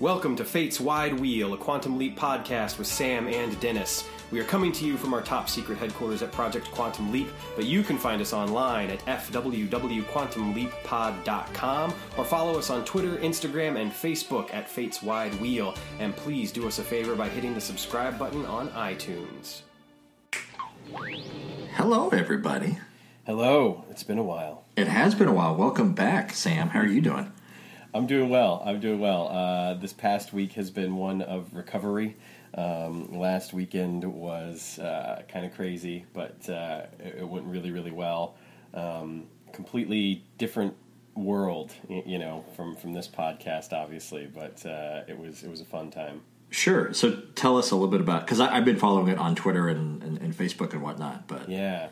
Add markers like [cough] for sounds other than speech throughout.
Welcome to Fate's Wide Wheel, a Quantum Leap podcast with Sam and Dennis. We are coming to you from our top secret headquarters at Project Quantum Leap, but you can find us online at fwwquantumleappod.com or follow us on Twitter, Instagram, and Facebook at Fate's Wide Wheel. And please do us a favor by hitting the subscribe button on iTunes. Hello, everybody. Hello, it's been a while. It has been a while. Welcome back, Sam. How are you doing? I'm doing well. I'm doing well. Uh, this past week has been one of recovery. Um, last weekend was uh, kind of crazy, but uh, it, it, went really, really well. Um, completely different world, you know, from from this podcast, obviously, but uh, it was it was a fun time. Sure. So tell us a little bit about because I've been following it on Twitter and, and, and Facebook and whatnot. But yeah.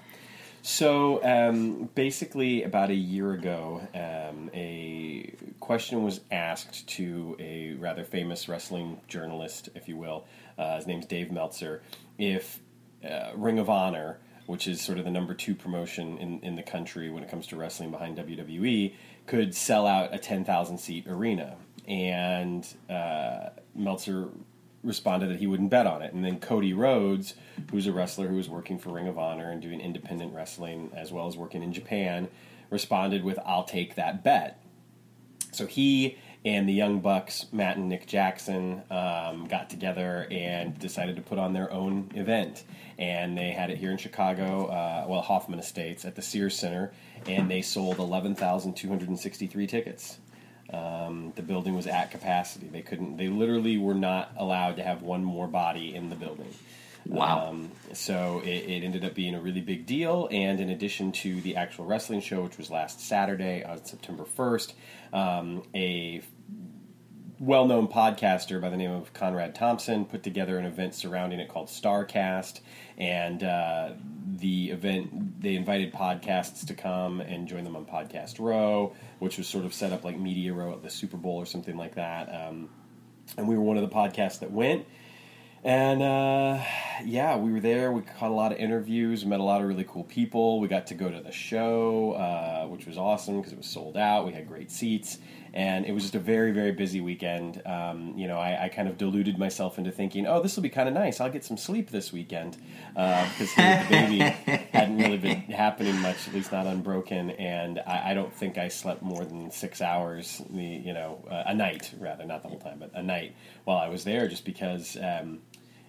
So um, basically, about a year ago, um, a question was asked to a rather famous wrestling journalist, if you will. Uh, his name's Dave Meltzer. If uh, Ring of Honor, which is sort of the number two promotion in, in the country when it comes to wrestling behind WWE, could sell out a 10,000 seat arena. And uh, Meltzer responded that he wouldn't bet on it. And then Cody Rhodes, who's a wrestler who was working for Ring of Honor and doing independent wrestling as well as working in Japan, responded with, I'll take that bet. So he and the Young Bucks, Matt and Nick Jackson, um, got together and decided to put on their own event. And they had it here in Chicago, uh, well, Hoffman Estates at the Sears Center, and they sold 11,263 tickets. Um, the building was at capacity. They couldn't. They literally were not allowed to have one more body in the building. Wow. Um, so it, it, ended up being a really big deal. And in addition to the actual wrestling show, which was last Saturday on September 1st, um, a well known podcaster by the name of Conrad Thompson put together an event surrounding it called Starcast. And uh, the event, they invited podcasts to come and join them on Podcast Row, which was sort of set up like Media Row at the Super Bowl or something like that. Um, and we were one of the podcasts that went. And uh, yeah, we were there. We caught a lot of interviews, met a lot of really cool people. We got to go to the show, uh, which was awesome because it was sold out. We had great seats and it was just a very very busy weekend. Um, you know, I, I, kind of deluded myself into thinking, oh, this will be kind of nice. I'll get some sleep this weekend because uh, the baby [laughs] hadn't really been happening much, at least not unbroken, and I, I don't think I slept more than six hours. The you know uh, a night rather, not the whole time, but a night while I was there, just because. Um,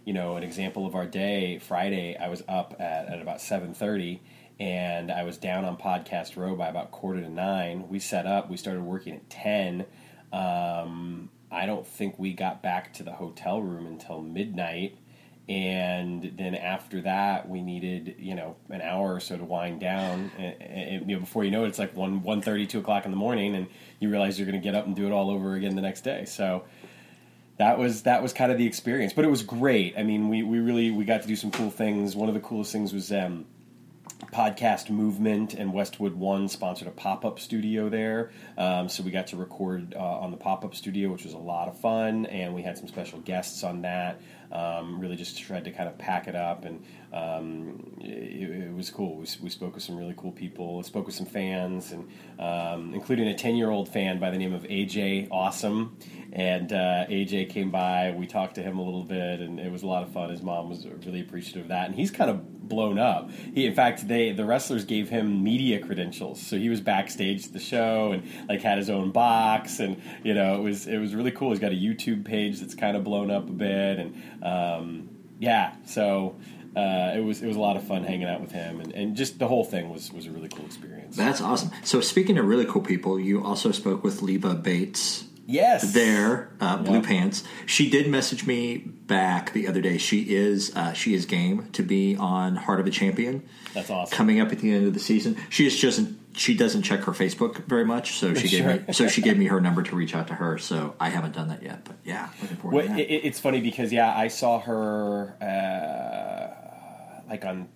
you know, an example of our day, Friday, I was up at, at about seven thirty and I was down on Podcast Row by about quarter to nine. We set up. We started working at ten. Um, I don't think we got back to the hotel room until midnight, and then after that, we needed you know an hour or so to wind down. And, and, you know, before you know it, it's like one one thirty, two o'clock in the morning, and you realize you're going to get up and do it all over again the next day. So that was that was kind of the experience, but it was great. I mean, we, we really we got to do some cool things. One of the coolest things was um, podcast movement and westwood one sponsored a pop-up studio there um, so we got to record uh, on the pop-up studio which was a lot of fun and we had some special guests on that um, really just tried to kind of pack it up and um, it, it, was cool we, we, spoke with some really cool people spoke with some fans and um, including a 10 year old fan by the name of aj awesome and uh, aj came by we talked to him a little bit and it was a lot of fun his mom was really appreciative of that and he's kind of blown up. He, in fact, they the wrestlers gave him media credentials, so he was backstage at the show and like had his own box, and you know it was it was really cool. He's got a YouTube page that's kind of blown up a bit, and um, yeah, so. Uh, it was it was a lot of fun hanging out with him, and, and just the whole thing was was a really cool experience. That's awesome. So speaking of really cool people, you also spoke with Leva Bates Yes. There, uh, Blue yep. Pants. She did message me back the other day. She is uh, she is game to be on Heart of a Champion. That's awesome. Coming up at the end of the season. She is just she doesn't check her Facebook very much, so she sure. gave me so she gave me [laughs] her number to reach out to her. So I haven't done that yet, but yeah, looking forward well, to that. It, it's funny because yeah, I saw her uh, like on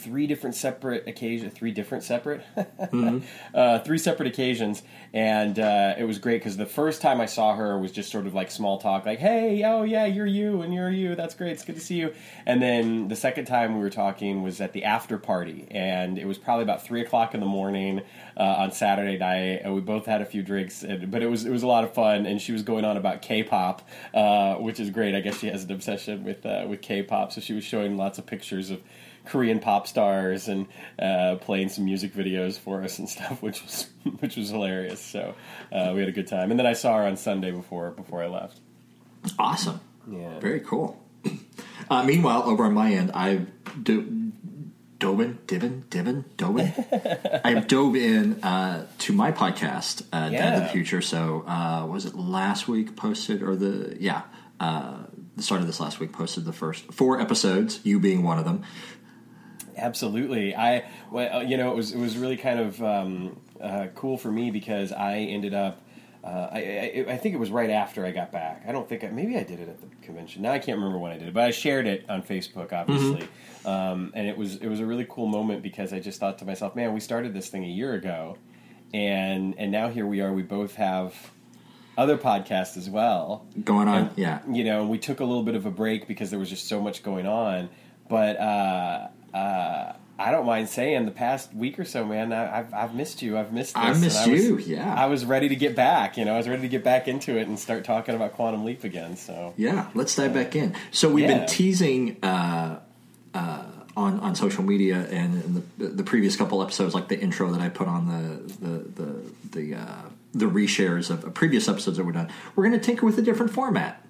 three different separate occasions, three different separate, [laughs] mm-hmm. uh, three separate occasions, and uh, it was great because the first time I saw her was just sort of like small talk, like "Hey, oh yeah, you're you, and you're you. That's great. It's good to see you." And then the second time we were talking was at the after party, and it was probably about three o'clock in the morning uh, on Saturday night, and we both had a few drinks, and, but it was it was a lot of fun. And she was going on about K-pop, uh, which is great. I guess she has an obsession with uh, with K-pop, so she was showing lots of pictures of Korean pop stars and uh, playing some music videos for us and stuff, [laughs] which was which was hilarious. So uh, we had a good time. And then I saw her on Sunday before before I left. Awesome. Yeah. Very cool. [clears throat] Uh, meanwhile, over on my end, I've do, dove in, divin, divin, dove in. [laughs] I have dove in uh, to my podcast, uh, yeah. Dead to the Future. So uh, was it last week posted or the yeah uh, the start of this last week posted the first four episodes, you being one of them. Absolutely, I well, you know it was it was really kind of um, uh, cool for me because I ended up. Uh, I, I, I, think it was right after I got back. I don't think I, maybe I did it at the convention. Now I can't remember when I did it, but I shared it on Facebook, obviously, mm-hmm. um, and it was it was a really cool moment because I just thought to myself, man, we started this thing a year ago, and and now here we are. We both have other podcasts as well going on. And, yeah, you know, we took a little bit of a break because there was just so much going on, but. Uh, uh, I don't mind saying the past week or so, man, I, have I've missed you. I've missed this. I missed I you. yeah, I was ready to get back. You know, I was ready to get back into it and start talking about Quantum Leap again. So yeah, let's dive back in. So we've yeah. been teasing. Uh, uh, on, on social media and in the, the previous couple episodes, like the intro that I put on the the the the, uh, the reshares of previous episodes that were done, we're going to tinker with a different format.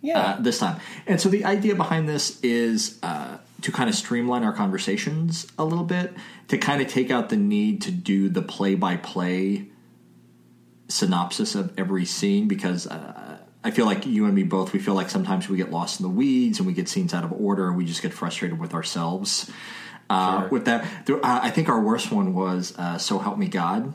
Yeah, uh, this time. And so the idea behind this is uh, to kind of streamline our conversations a little bit, to kind of take out the need to do the play by play synopsis of every scene because uh, I feel like you and me both, we feel like sometimes we get lost in the weeds and we get scenes out of order and we just get frustrated with ourselves. Uh, sure. With that, I think our worst one was uh, "So Help Me God."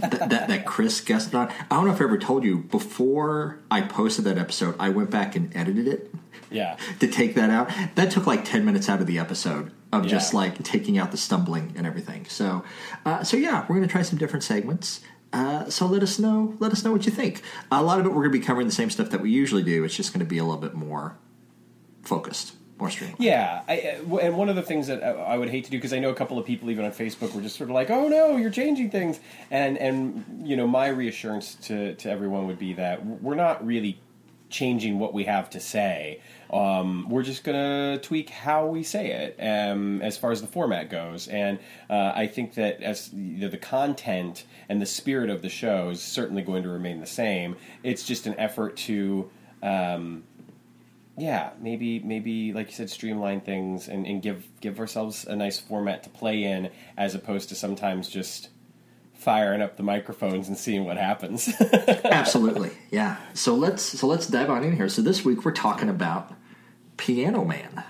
That, that, that, Chris guested on. I don't know if I ever told you before I posted that episode. I went back and edited it yeah. To take that out. That took like 10 minutes out of the episode of yeah. just like taking out the stumbling and everything. So, uh, so yeah, we're going to try some different segments. Uh, so let us know. Let us know what you think. A lot of it we're going to be covering the same stuff that we usually do. It's just going to be a little bit more focused, more streamlined. Yeah, I, and one of the things that I would hate to do because I know a couple of people even on Facebook were just sort of like, "Oh no, you're changing things," and and you know my reassurance to to everyone would be that we're not really changing what we have to say. Um, we're just going to tweak how we say it um, as far as the format goes. And uh, I think that as know, the content and the spirit of the show is certainly going to remain the same. It's just an effort to. Um, yeah, maybe maybe like you said, streamline things and, and give give ourselves a nice format to play in, as opposed to sometimes just firing up the microphones and seeing what happens. [laughs] Absolutely, yeah. So let's so let's dive on in here. So this week we're talking about Piano Man.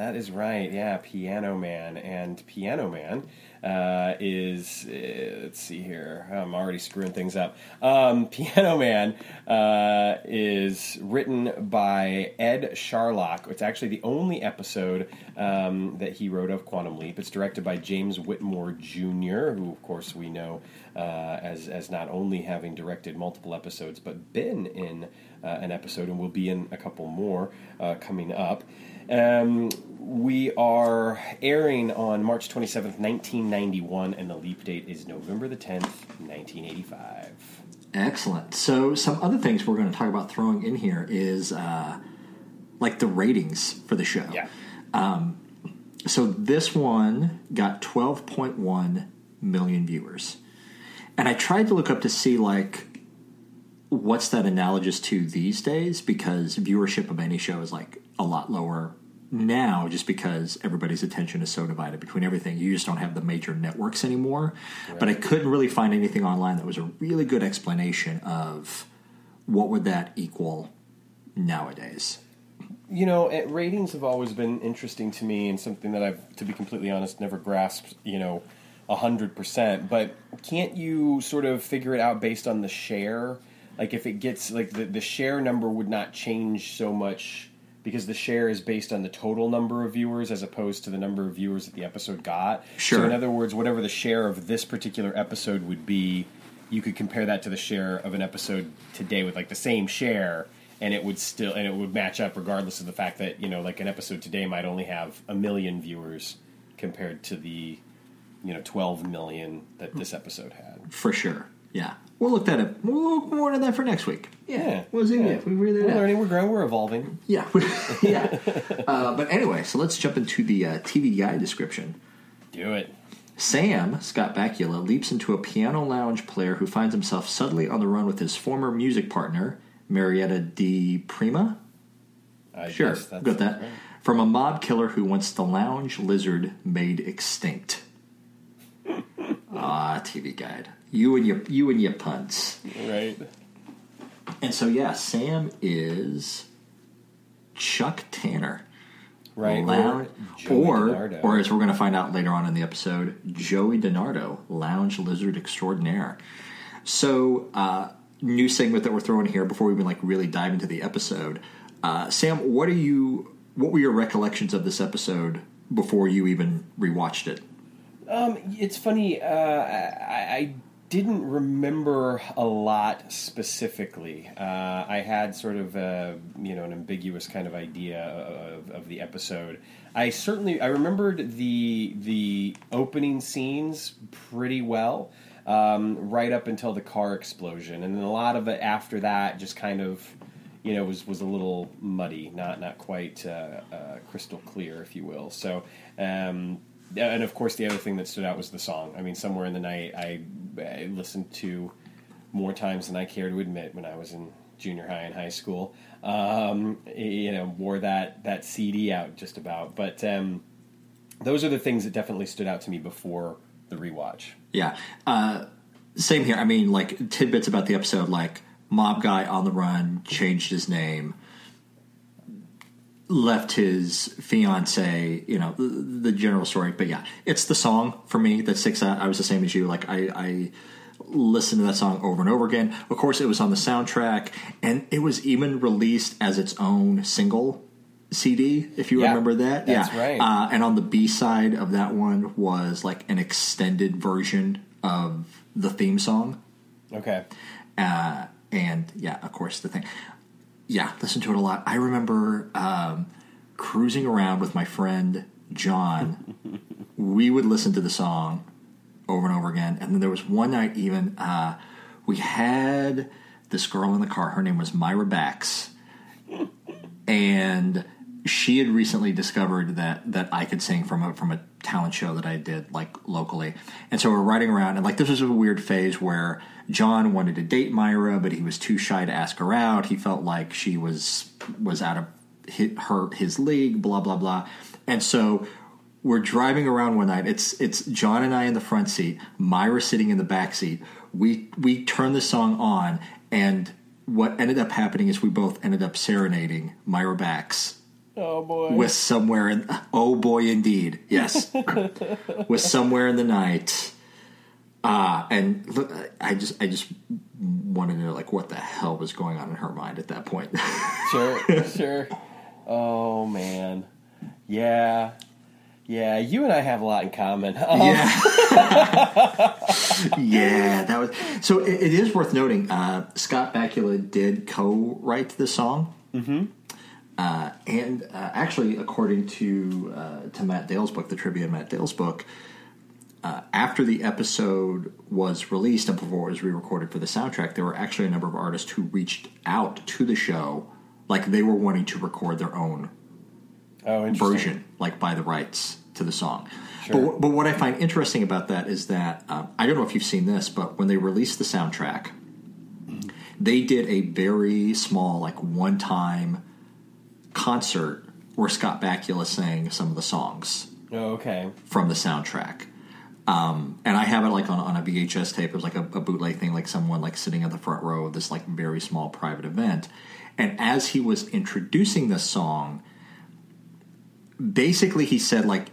That is right, yeah, Piano Man and Piano Man uh, is uh, let's see here. I'm already screwing things up. Um, [laughs] Piano Man uh, is written by Ed Scharlach. It's actually the only episode um, that he wrote of Quantum Leap. It's directed by James Whitmore Jr., who of course we know uh, as as not only having directed multiple episodes but been in uh, an episode and will be in a couple more uh, coming up. Um, we are airing on March 27th, 1991, and the leap date is November the 10th, 1985. Excellent. So, some other things we're going to talk about throwing in here is uh, like the ratings for the show. Yeah. Um, so, this one got 12.1 million viewers. And I tried to look up to see, like, what's that analogous to these days because viewership of any show is like a lot lower now just because everybody's attention is so divided between everything. You just don't have the major networks anymore. Right. But I couldn't really find anything online that was a really good explanation of what would that equal nowadays. You know, ratings have always been interesting to me and something that I've, to be completely honest, never grasped, you know, 100%. But can't you sort of figure it out based on the share? Like if it gets, like the, the share number would not change so much because the share is based on the total number of viewers as opposed to the number of viewers that the episode got. Sure. So in other words, whatever the share of this particular episode would be, you could compare that to the share of an episode today with like the same share and it would still and it would match up regardless of the fact that, you know, like an episode today might only have a million viewers compared to the you know 12 million that this episode had. For sure. Yeah. We'll look that up. We'll look more into that for next week. Yeah. We'll see. Yeah. Yeah. We really We're learning, we're growing, we're evolving. Yeah, [laughs] yeah. uh, but anyway, so let's jump into the uh, TV guide description. Do it. Sam, Scott Bakula, leaps into a piano lounge player who finds himself suddenly on the run with his former music partner, Marietta DePrima. I Sure, got that. right. From a mob killer who wants the lounge lizard made extinct. Ah, TV guide. You and your you and your puns. Right. And so yeah, Sam is Chuck Tanner. Right. Lounge, or, DiNardo. or as we're going to find out later on in the episode, Joey DiNardo, lounge lizard extraordinaire. So, uh, new segment that we're throwing here before we even like really dive into the episode. Uh, Sam, what are you? What were your recollections of this episode before you even rewatched it? Um, it's funny. Uh, I, I didn't remember a lot specifically. Uh, I had sort of a, you know an ambiguous kind of idea of, of the episode. I certainly I remembered the the opening scenes pretty well, um, right up until the car explosion, and then a lot of it after that just kind of. You know, was was a little muddy, not not quite uh, uh, crystal clear, if you will. So, um, and of course, the other thing that stood out was the song. I mean, somewhere in the night, I, I listened to more times than I care to admit when I was in junior high and high school. Um, you know, wore that that CD out just about. But um, those are the things that definitely stood out to me before the rewatch. Yeah. Uh, same here. I mean, like tidbits about the episode, like mob guy on the run, changed his name, left his fiance, you know, the, the general story. But yeah, it's the song for me that sticks out. I was the same as you. Like, I, I listened to that song over and over again. Of course, it was on the soundtrack, and it was even released as its own single. CD, if you Yeah, remember that, that's yeah, right. Uh, and on the B side of that one was like an extended version of the theme song. Okay. Uh, and yeah, of course, the thing. Yeah, listen to it a lot. I remember um, cruising around with my friend John. [laughs] we would listen to the song over and over again. And then there was one night, even, uh, we had this girl in the car. Her name was Myra Bax. [laughs] And she had recently discovered that that I could sing from a from a talent show that I did like locally, and so we're riding around and like this was a weird phase where John wanted to date Myra, but he was too shy to ask her out. He felt like she was was out of his, her his league, blah blah blah, and so we're driving around one night. It's it's John and I in the front seat, Myra sitting in the back seat. We we turn the song on, and what ended up happening is we both ended up serenading Myra Bax Oh boy. with somewhere in oh boy indeed yes [laughs] with somewhere in the night uh and look i just i just wanted to know like what the hell was going on in her mind at that point [laughs] sure, sure. Oh man, yeah, yeah. You and I have a lot in common. Um, [laughs] yeah yeah that was so it, it is worth noting uh scott bakula did co-write the song mm-hmm. Uh, and uh, actually according to uh, to matt dale's book the trivia in matt dale's book uh, after the episode was released and before it was re-recorded for the soundtrack, there were actually a number of artists who reached out to the show, like they were wanting to record their own Oh, version, like by the rights to the song. Sure. But, but what I find interesting about that is that um, I don't know if you've seen this, but when they released the soundtrack, they did a very small, like one-time concert where Scott Bakula sang some of the songs Oh, okay. from the soundtrack. Um, and I have it like on, on a VHS tape. It was like a, a bootleg thing, like someone like sitting at the front row of this like very small private event. And as he was introducing the song, basically he said like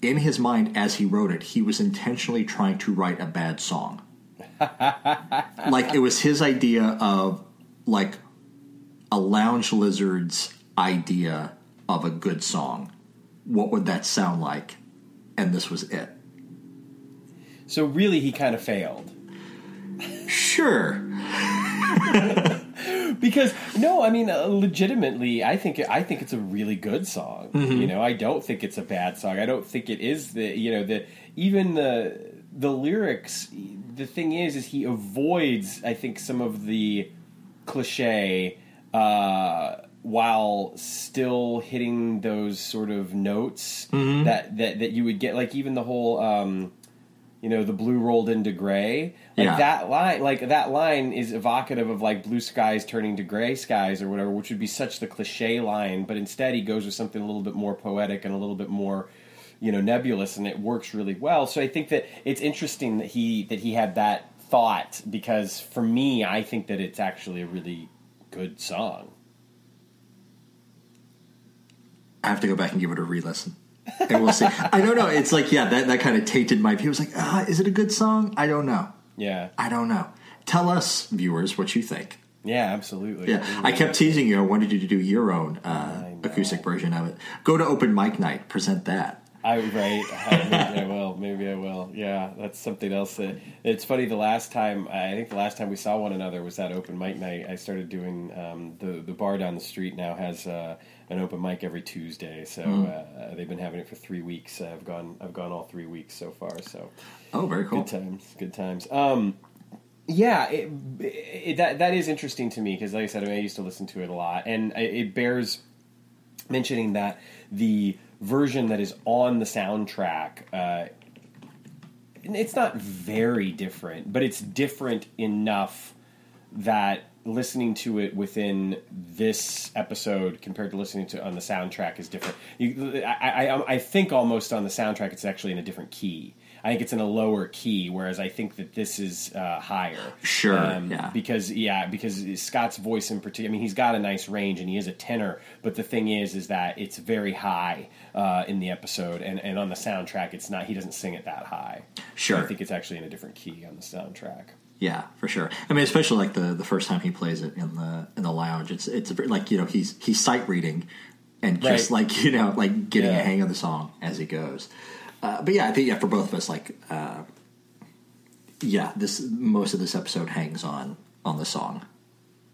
in his mind as he wrote it, he was intentionally trying to write a bad song. [laughs] like it was his idea of like a lounge lizard's idea of a good song, what would that sound like? And this was it. So really, he kind of failed. Sure. [laughs] because no, I mean, uh, legitimately, I think I think it's a really good song. Mm-hmm. You know, I don't think it's a bad song. I don't think it is the you know the even the the lyrics. The thing is, is he avoids I think some of the cliche. Uh, while still hitting those sort of notes mm-hmm. that, that that you would get like even the whole um, you know the blue rolled into gray like yeah. that line like that line is evocative of like blue skies turning to gray skies or whatever which would be such the cliche line but instead he goes with something a little bit more poetic and a little bit more you know nebulous and it works really well so i think that it's interesting that he that he had that thought because for me i think that it's actually a really good song i have to go back and give it a re-listen and we'll see. I don't know. It's like yeah, that that kind of tainted my view. I was like, ah, is it a good song? I don't know. Yeah, I don't know. Tell us, viewers, what you think. Yeah, absolutely. Yeah, I kept teasing you. I wanted you to do your own uh, acoustic version of it. Go to open mic night, present that. I right. I, maybe I will. Maybe I will. Yeah, that's something else. That, it's funny. The last time I think the last time we saw one another was that open mic night. I started doing um, the the bar down the street now has. Uh, an open mic every Tuesday. So mm. uh, they've been having it for three weeks. I've gone I've gone all three weeks so far. So oh, very cool. Good times. Good times. Um, yeah, it, it, that that is interesting to me because, like I said, I, mean, I used to listen to it a lot, and it bears mentioning that the version that is on the soundtrack. Uh, it's not very different, but it's different enough that listening to it within this episode compared to listening to it on the soundtrack is different. You, I, I, I think almost on the soundtrack it's actually in a different key. I think it's in a lower key, whereas I think that this is uh, higher. Sure. Um, yeah. Because yeah, because Scott's voice in particular. I mean, he's got a nice range and he is a tenor, but the thing is, is that it's very high uh, in the episode, and, and on the soundtrack, it's not. He doesn't sing it that high. Sure. I think it's actually in a different key on the soundtrack. Yeah, for sure. I mean, especially like the the first time he plays it in the in the lounge, it's it's a, like you know he's he's sight reading and just right. like you know like getting yeah. a hang of the song as he goes. Uh, but yeah, I think yeah for both of us like uh, yeah this most of this episode hangs on on the song.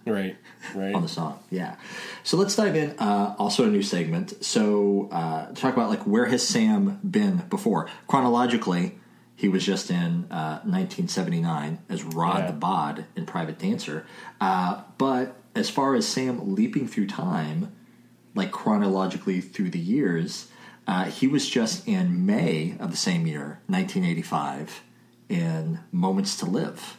Right, right. [laughs] on the song, yeah. So let's dive in. Uh, also, a new segment. So, uh, talk about like where has Sam been before chronologically he was just in uh, 1979 as Rod yeah. the Bod in Private Dancer. Uh, but as far as Sam leaping through time, like chronologically through the years, uh, he was just in May of the same year, 1985, in Moments to Live.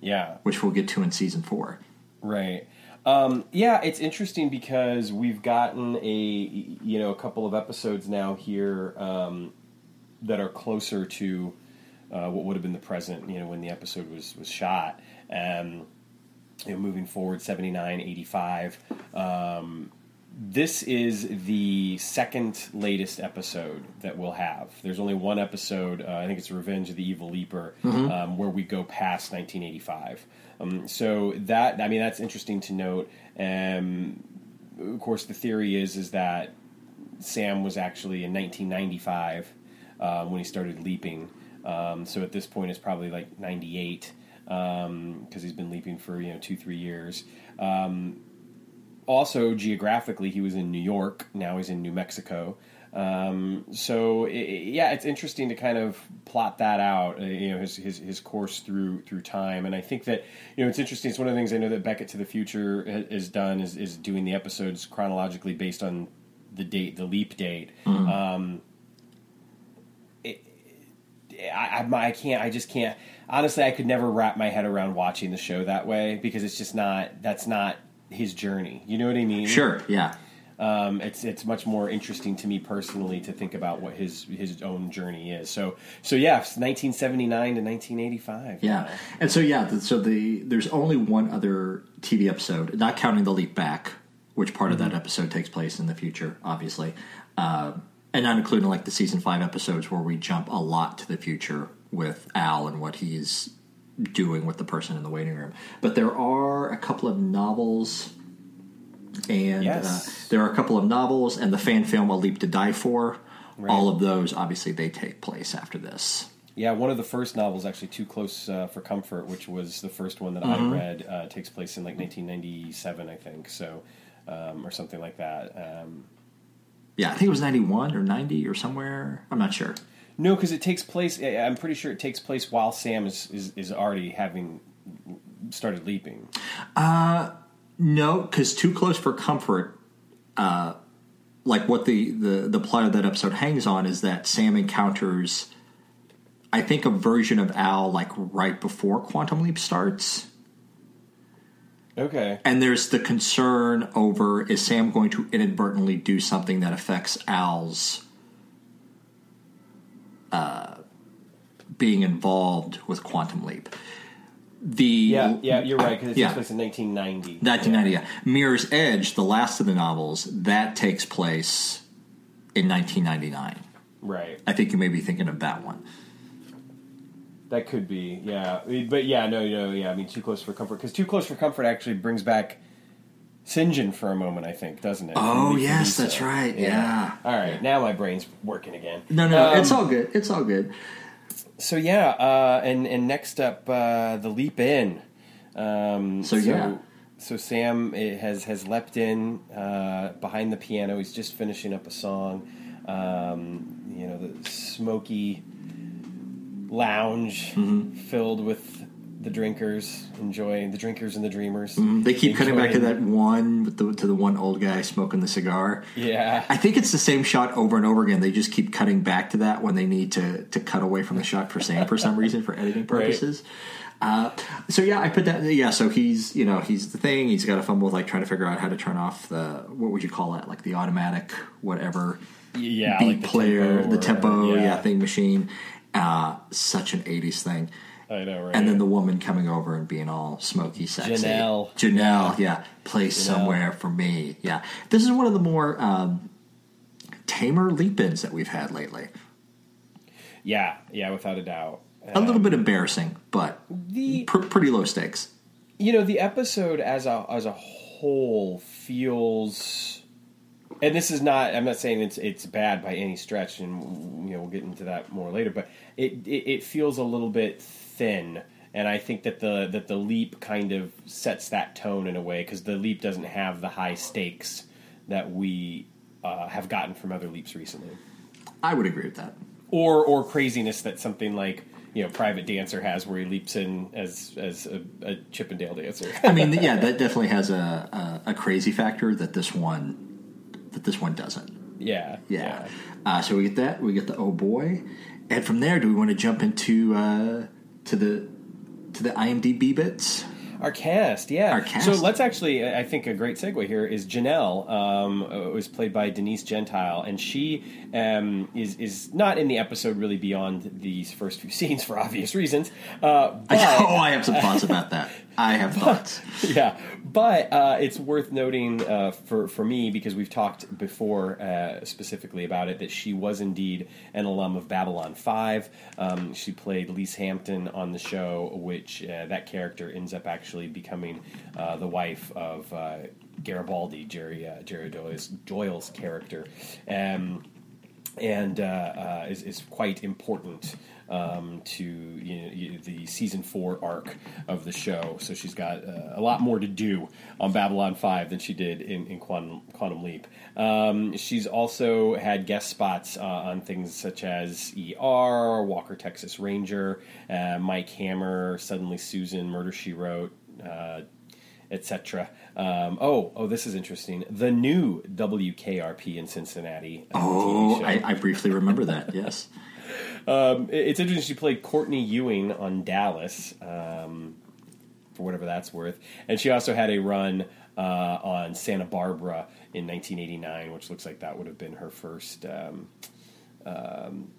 Yeah. Which we'll get to in season four. Right. Um, yeah, it's interesting because we've gotten a you know a couple of episodes now here um, that are closer to uh, what would have been the present, you know, when the episode was was shot. Um, you know, moving forward, 79, 85. Um, this is the second latest episode that we'll have. There's only one episode, uh, I think it's Revenge of the Evil Leaper, mm-hmm. um, where we go past 1985. Um, so that, I mean, that's interesting to note. Um, of course, the theory is is that Sam was actually in 1995 um, when he started leaping. Um, so at this point, it's probably like 98 because um, he's been leaping for you know two three years. Also, geographically, he was in New York. Now he's in New Mexico. Um, so it, yeah, it's interesting to kind of plot that out. Uh, you know, his, his his course through through time, and I think that you know it's interesting. It's one of the things I know that Beckett to the Future has done is is doing the episodes chronologically based on the date, the leap date. Mm-hmm. Um, I, I, I can't. I just can't. Honestly, I could never wrap my head around watching the show that way because it's just not. That's not his journey. You know what I mean? Sure. Yeah. Um, it's it's much more interesting to me personally to think about what his his own journey is. So so yeah, 1979 to 1985. Yeah, and so yeah, so the there's only one other TV episode, not counting the leap back, which part mm-hmm. of that episode takes place in the future, obviously. Uh, and not including like the season five episodes where we jump a lot to the future with Al and what he's doing with the person in the waiting room. But there are a couple of novels and Yes. uh, there are a couple of novels and the fan film A Leap to Die For. All of those, obviously, they take place after this. Yeah, one of the first novels, actually, Too Close uh, for Comfort, which was the first one that Mm-hmm. I read, uh, takes place in like 1997, I think, so um, or something like that. Um, Yeah, I think it was ninety one or ninety or somewhere. I'm not sure. No, because it takes place. I'm pretty sure it takes place while Sam is is, is already having started leaping. No, because too close for comfort. Uh, like what the, the the plot of that episode hangs on is that Sam encounters, I think, a version of Al like right before Quantum Leap starts, Okay. and there's the concern over is Sam going to inadvertently do something that affects Al's uh, being involved with Quantum Leap. The Yeah, yeah, you're right because it takes place in 1990. 1990. Yeah. Mirror's Edge, the last of the novels, that takes place in 1999. Right. I think you may be thinking of that one. That could be, yeah. But yeah, no, no, yeah. I mean, Too Close for Comfort because Too Close for Comfort actually brings back Sinjin for a moment, I think, doesn't it? Oh, yes, Lisa. that's right, yeah. All right, now my brain's working again. No, no, Um, it's all good. It's all good. So yeah, uh, and and next up, uh, the leap in. Um, So, yeah. So Sam has has leapt in uh, behind the piano. He's just finishing up a song. Um, you know, the smoky lounge Mm-hmm. filled with the drinkers enjoy the drinkers and the dreamers. Mm-hmm. They keep cutting back to that one, with the, to the one old guy smoking the cigar. Yeah. I think it's the same shot over and over again. They just keep cutting back to that when they need to, to cut away from the shot for Sam for some reason for editing [laughs] purposes. Uh, so yeah, I put that. Yeah, so he's you know he's the thing. He's got to fumble with like trying to figure out how to turn off the what would you call it like the automatic whatever yeah, beat like the player tempo the or- tempo yeah. thing machine. Uh, such an '80s thing. I know, right? And then the woman coming over and being all smoky, sexy. Janelle. Janelle, yeah. Play somewhere for me. Yeah. This is one of the more um, tamer leap ins that we've had lately. yeah, yeah, without a doubt. A little bit embarrassing, but The pr- pretty low stakes. you know the episode as a as a whole feels and this is not i'm not saying it's it's bad by any stretch and you know we'll get into that more later but it it, it feels a little bit thin and i think that the that the leap kind of sets that tone in a way because the leap doesn't have the high stakes that we uh, have gotten from other leaps recently I would agree with that. or or craziness that something like you know private dancer has where he leaps in as as a, a chippendale dancer I mean, yeah, that definitely has a, a, a crazy factor that this one that this one doesn't. yeah Yeah. Uh, so we get that. We get the oh boy, and from there, do we want to jump into uh, to the to the IMDb bits? Our cast, yeah. Our cast. So let's actually, I think a great segue here is Janelle, um, uh, was played by Denise Gentile, and she um, is is not in the episode really beyond these first few [laughs] scenes for obvious reasons. Uh, but, oh, I have some thoughts about that. I have thoughts. [laughs] yeah, but uh, it's worth noting uh, for for me because we've talked before uh, specifically about it that she was indeed an alum of Babylon Five. Um, she played Lise Hampton on the show, which uh, that character ends up actually becoming uh, the wife of uh, Garibaldi, Jerry uh, Jerry Doyle's, Doyle's character. Um, and uh, uh, is, is quite important um, to you know, you- the season four arc of the show. So she's got uh, a lot more to do on Babylon Five than she did in, in Quantum, Quantum Leap. Um, she's also had guest spots uh, on things such as ER, Walker Texas Ranger, uh, Mike Hammer, Suddenly Susan, Murder She Wrote. Uh, Etc. Um, oh, oh, this is interesting. The new WKRP in Cincinnati. uh, Oh. I, I briefly remember that. Yes. Um, it's interesting. She played Courtney Ewing on Dallas, um, for whatever that's worth, and she also had a run uh, on Santa Barbara in 1989, which looks like that would have been her first um, um,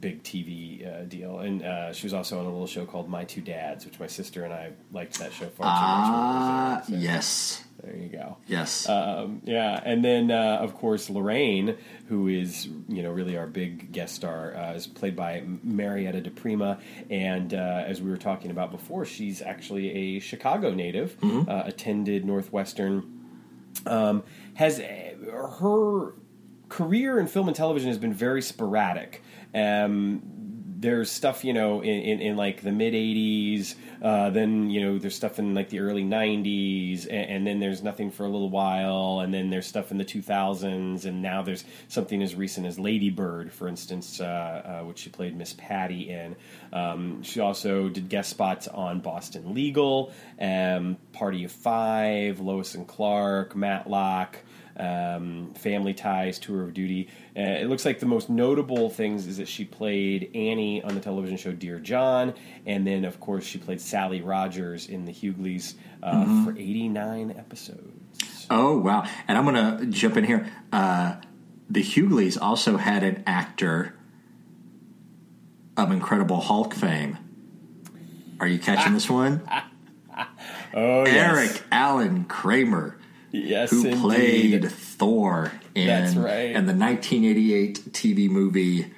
big TV uh, deal. And uh, she was also on a little show called My Two Dads, which my sister and I liked that show far too Ah, much. was there. yes, So there you go. yes. Um, yeah, and then uh, of course Lorraine, who is you know really our big guest star, uh, is played by Marietta DePrima, and uh, as we were talking about before, she's actually a Chicago native. Uh, attended Northwestern. um, has her career in film and television has been very sporadic. Um, there's stuff you know in, in, in like the mid 80s uh, then you know there's stuff in like the early 90s and, and, then there's nothing for a little while and then there's stuff in the 2000s and now there's something as recent as Lady Bird for instance uh, uh, which she played Miss Patty in. Um, she also did guest spots on Boston Legal um, Party of Five Lois and Clark Matlock um, Family Ties, Tour of Duty. Uh, it looks like the most notable things is that she played Annie on the television show Dear John, and then of course she played Sally Rogers in the Hughleys uh, mm-hmm. for 89 episodes. Oh wow! And I'm going to jump in here. Uh, the Hughleys also had an actor of Incredible Hulk fame. Are you catching [laughs] this one? oh, Eric yes. Allen Kramer Yes, who indeed. played Thor in, That's right. in the 1988 TV movie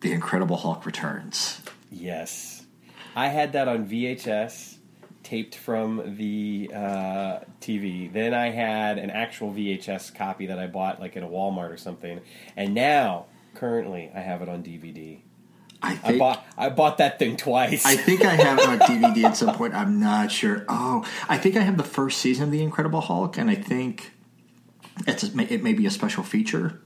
The Incredible Hulk Returns. Yes, I had that on VHS, taped from the uh, TV. Then I had an actual VHS copy that I bought like at a Walmart or something, and now currently I have it on DVD. I, think, I bought I bought that thing twice. I think I have it on [laughs] DVD at some point. I'm not sure. Oh, I think I have the first season of The Incredible Hulk, and I think it's a, it may be a special feature.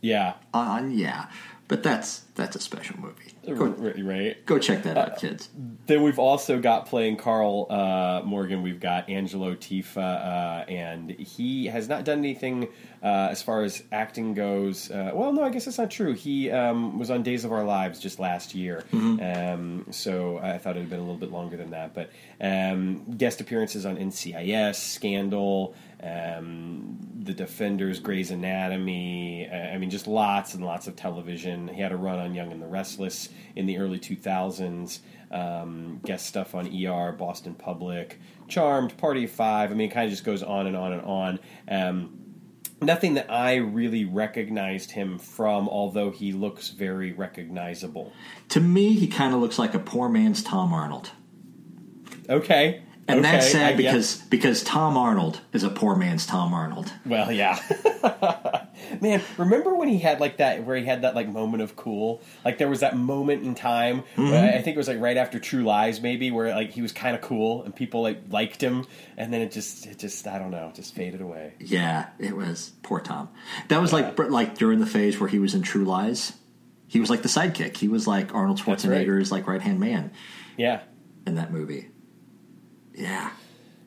Yeah. On yeah, but that's that's a special movie. Go, right. Go check that out, kids. Then we've also got playing Carl uh, Morgan. We've got Angelo Tiffe, uh, and he has not done anything uh, as far as acting goes. Uh, well, no, I guess that's not true. He um, was on Days of Our Lives just last year, mm-hmm. um, so I thought it had been a little bit longer than that. But um, guest appearances on NCIS, Scandal. Um, the Defenders, Grey's Anatomy. Uh, I mean, just lots and lots of television. He had a run on Young and the Restless in the early 2000s. Um, guest stuff on ER, Boston Public, Charmed, Party of Five. I mean, it kind of just goes on and on and on. Um, nothing that I really recognized him from, although he looks very recognizable. To me, he kind of looks like a poor man's Tom Arnold. Okay. And okay, that's sad because because Tom Arnold is a poor man's Tom Arnold. Well, yeah. [laughs] Man, remember when he had like that where he had that like moment of cool? Like there was that moment in time. Mm-hmm. I think it was like right after True Lies maybe where like he was kind of cool and people like liked him and then it just it just I don't know, just faded away. Yeah, it was poor Tom. That was yeah. like like during the phase where he was in True Lies. He was like the sidekick. He was like Arnold Schwarzenegger's right. like right-hand man. Yeah. In that movie. Yeah.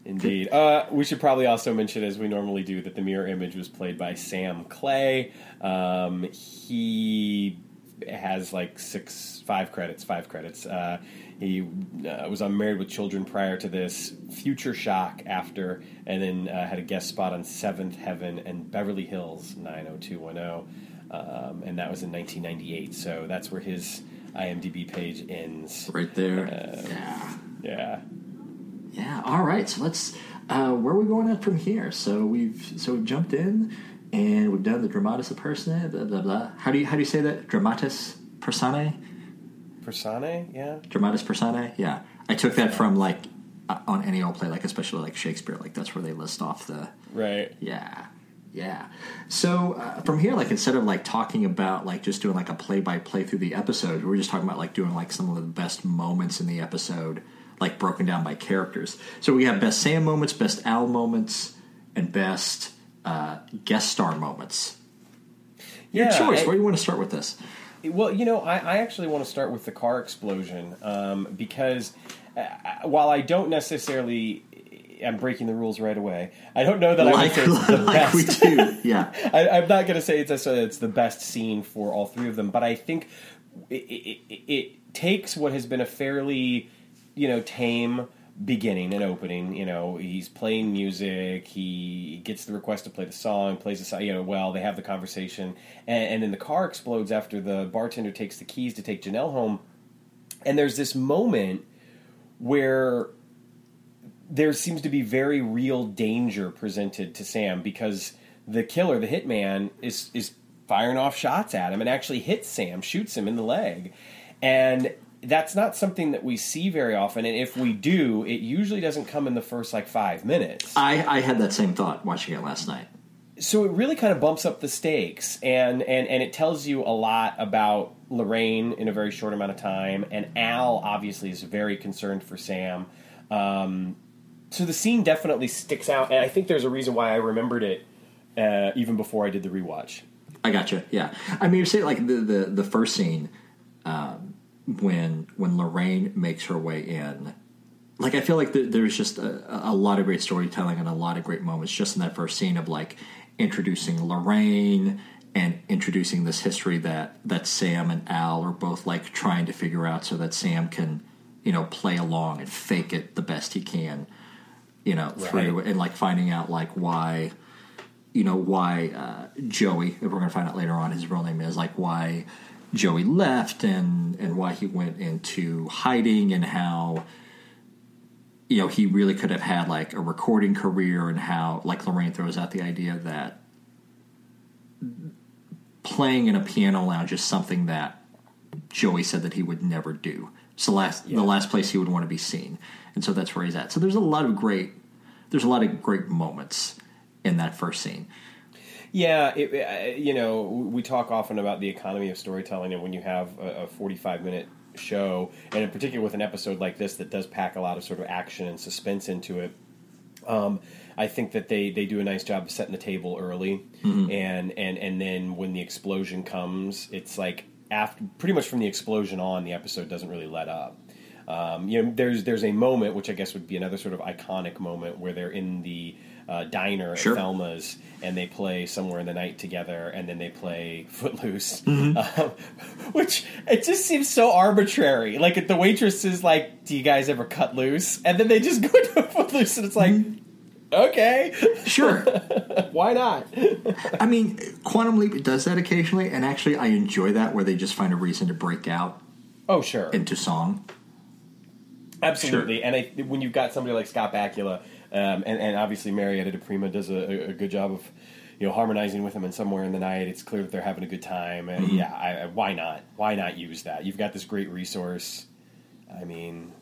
Indeed. Uh, we should probably also mention, as we normally do, that the mirror image was played by Sam Clay. Um, he has like six, five credits, five credits. Uh, he uh, was on Married with Children prior to this, Future Shock after, and then uh, had a guest spot on Seventh Heaven and Beverly Hills 90210. Um, and that was in 1998. So that's where his IMDb page ends. Right there. Uh, yeah. Yeah. Yeah. All right. So let's. Uh, where are we going at from here? So we've so we've jumped in and we've done the dramatis personae. Blah blah blah. How do you how do you say that? Dramatis personae. Personae. Yeah. Dramatis personae. Yeah. I took that from like uh, on any old play, like especially like Shakespeare. Like that's where they list off the. Right. Yeah. Yeah. So uh, from here, like instead of like talking about like just doing like a play by play through the episode, we're just talking about like doing like some of the best moments in the episode like broken down by characters. So we have best Sam moments, best Al moments, and best uh, guest star moments. Your yeah, choice. I, Where do you want to start with this? Well, you know, I, I actually want to start with the car explosion um, because uh, while I don't necessarily I'm breaking the rules right away. I don't know that like, I would say it's the [laughs] like best. we do. Yeah, [laughs] I, am not going to say it's it's the best scene for all three of them, but I think it, it, it takes what has been a fairly you know, tame beginning and opening. You know, he's playing music. He gets the request to play the song, plays the song. You know, well, they have the conversation, and, and then the car explodes after the bartender takes the keys to take Janelle home. And there's this moment where there seems to be very real danger presented to Sam because the killer, the hitman, is is firing off shots at him and actually hits Sam, shoots him in the leg, and that's not something that we see very often, and if we do, it usually doesn't come in the first like five minutes. I, I had that same thought watching it last night. So it really kind of bumps up the stakes, and and and it tells you a lot about Lorraine in a very short amount of time, and Al obviously is very concerned for Sam. Um, so the scene definitely sticks out, and I think there's a reason why I remembered it uh, even before I did the rewatch. I gotcha. Yeah, I mean, you say like the the, the first scene um, when when Lorraine makes her way in. Like I feel like the, there's just a, a lot of great storytelling and a lot of great moments just in that first scene of like introducing Lorraine and introducing this history that that Sam and Al are both like trying to figure out so that Sam can you know play along and fake it the best he can you know through and like finding out like why you know why uh, Joey if we're going to find out later on his real name is like why Joey left and and why he went into hiding and how you know he really could have had like a recording career and how like Lorraine throws out the idea that playing in a piano lounge is something that Joey said that he would never do. It's the last yeah. the last place he would want to be seen, and so that's where he's at. So there's a lot of great there's a lot of great moments in that first scene. Yeah, it, you know, we talk often about the economy of storytelling, and when you have a, a 45 minute show, and in particular with an episode like this that does pack a lot of sort of action and suspense into it, um, I think that they, they do a nice job of setting the table early, mm-hmm. and, and and then when the explosion comes, it's like after pretty much from the explosion on, the episode doesn't really let up. Um, you know, there's there's a moment which I guess would be another sort of iconic moment where they're in the uh, diner sure. at Thelma's and they play somewhere in the night together, and then they play Footloose, mm-hmm. [laughs] um, which it just seems so arbitrary. Like the waitress is like, "Do you guys ever cut loose?" And then they just [laughs] go to Footloose, and it's like. Mm-hmm. Okay, sure. [laughs] Why not? I mean, Quantum Leap does that occasionally, and actually, I enjoy that where they just find a reason to break out. Oh, sure. Into song. Absolutely, sure. and I, when you've got somebody like Scott Bakula, um, and, and, obviously Marietta DePrima does a, a, good job of you know harmonizing with them, and somewhere in the night, it's clear that they're having a good time. And mm-hmm. yeah, I, why not? Why not use that? You've got this great resource. I mean,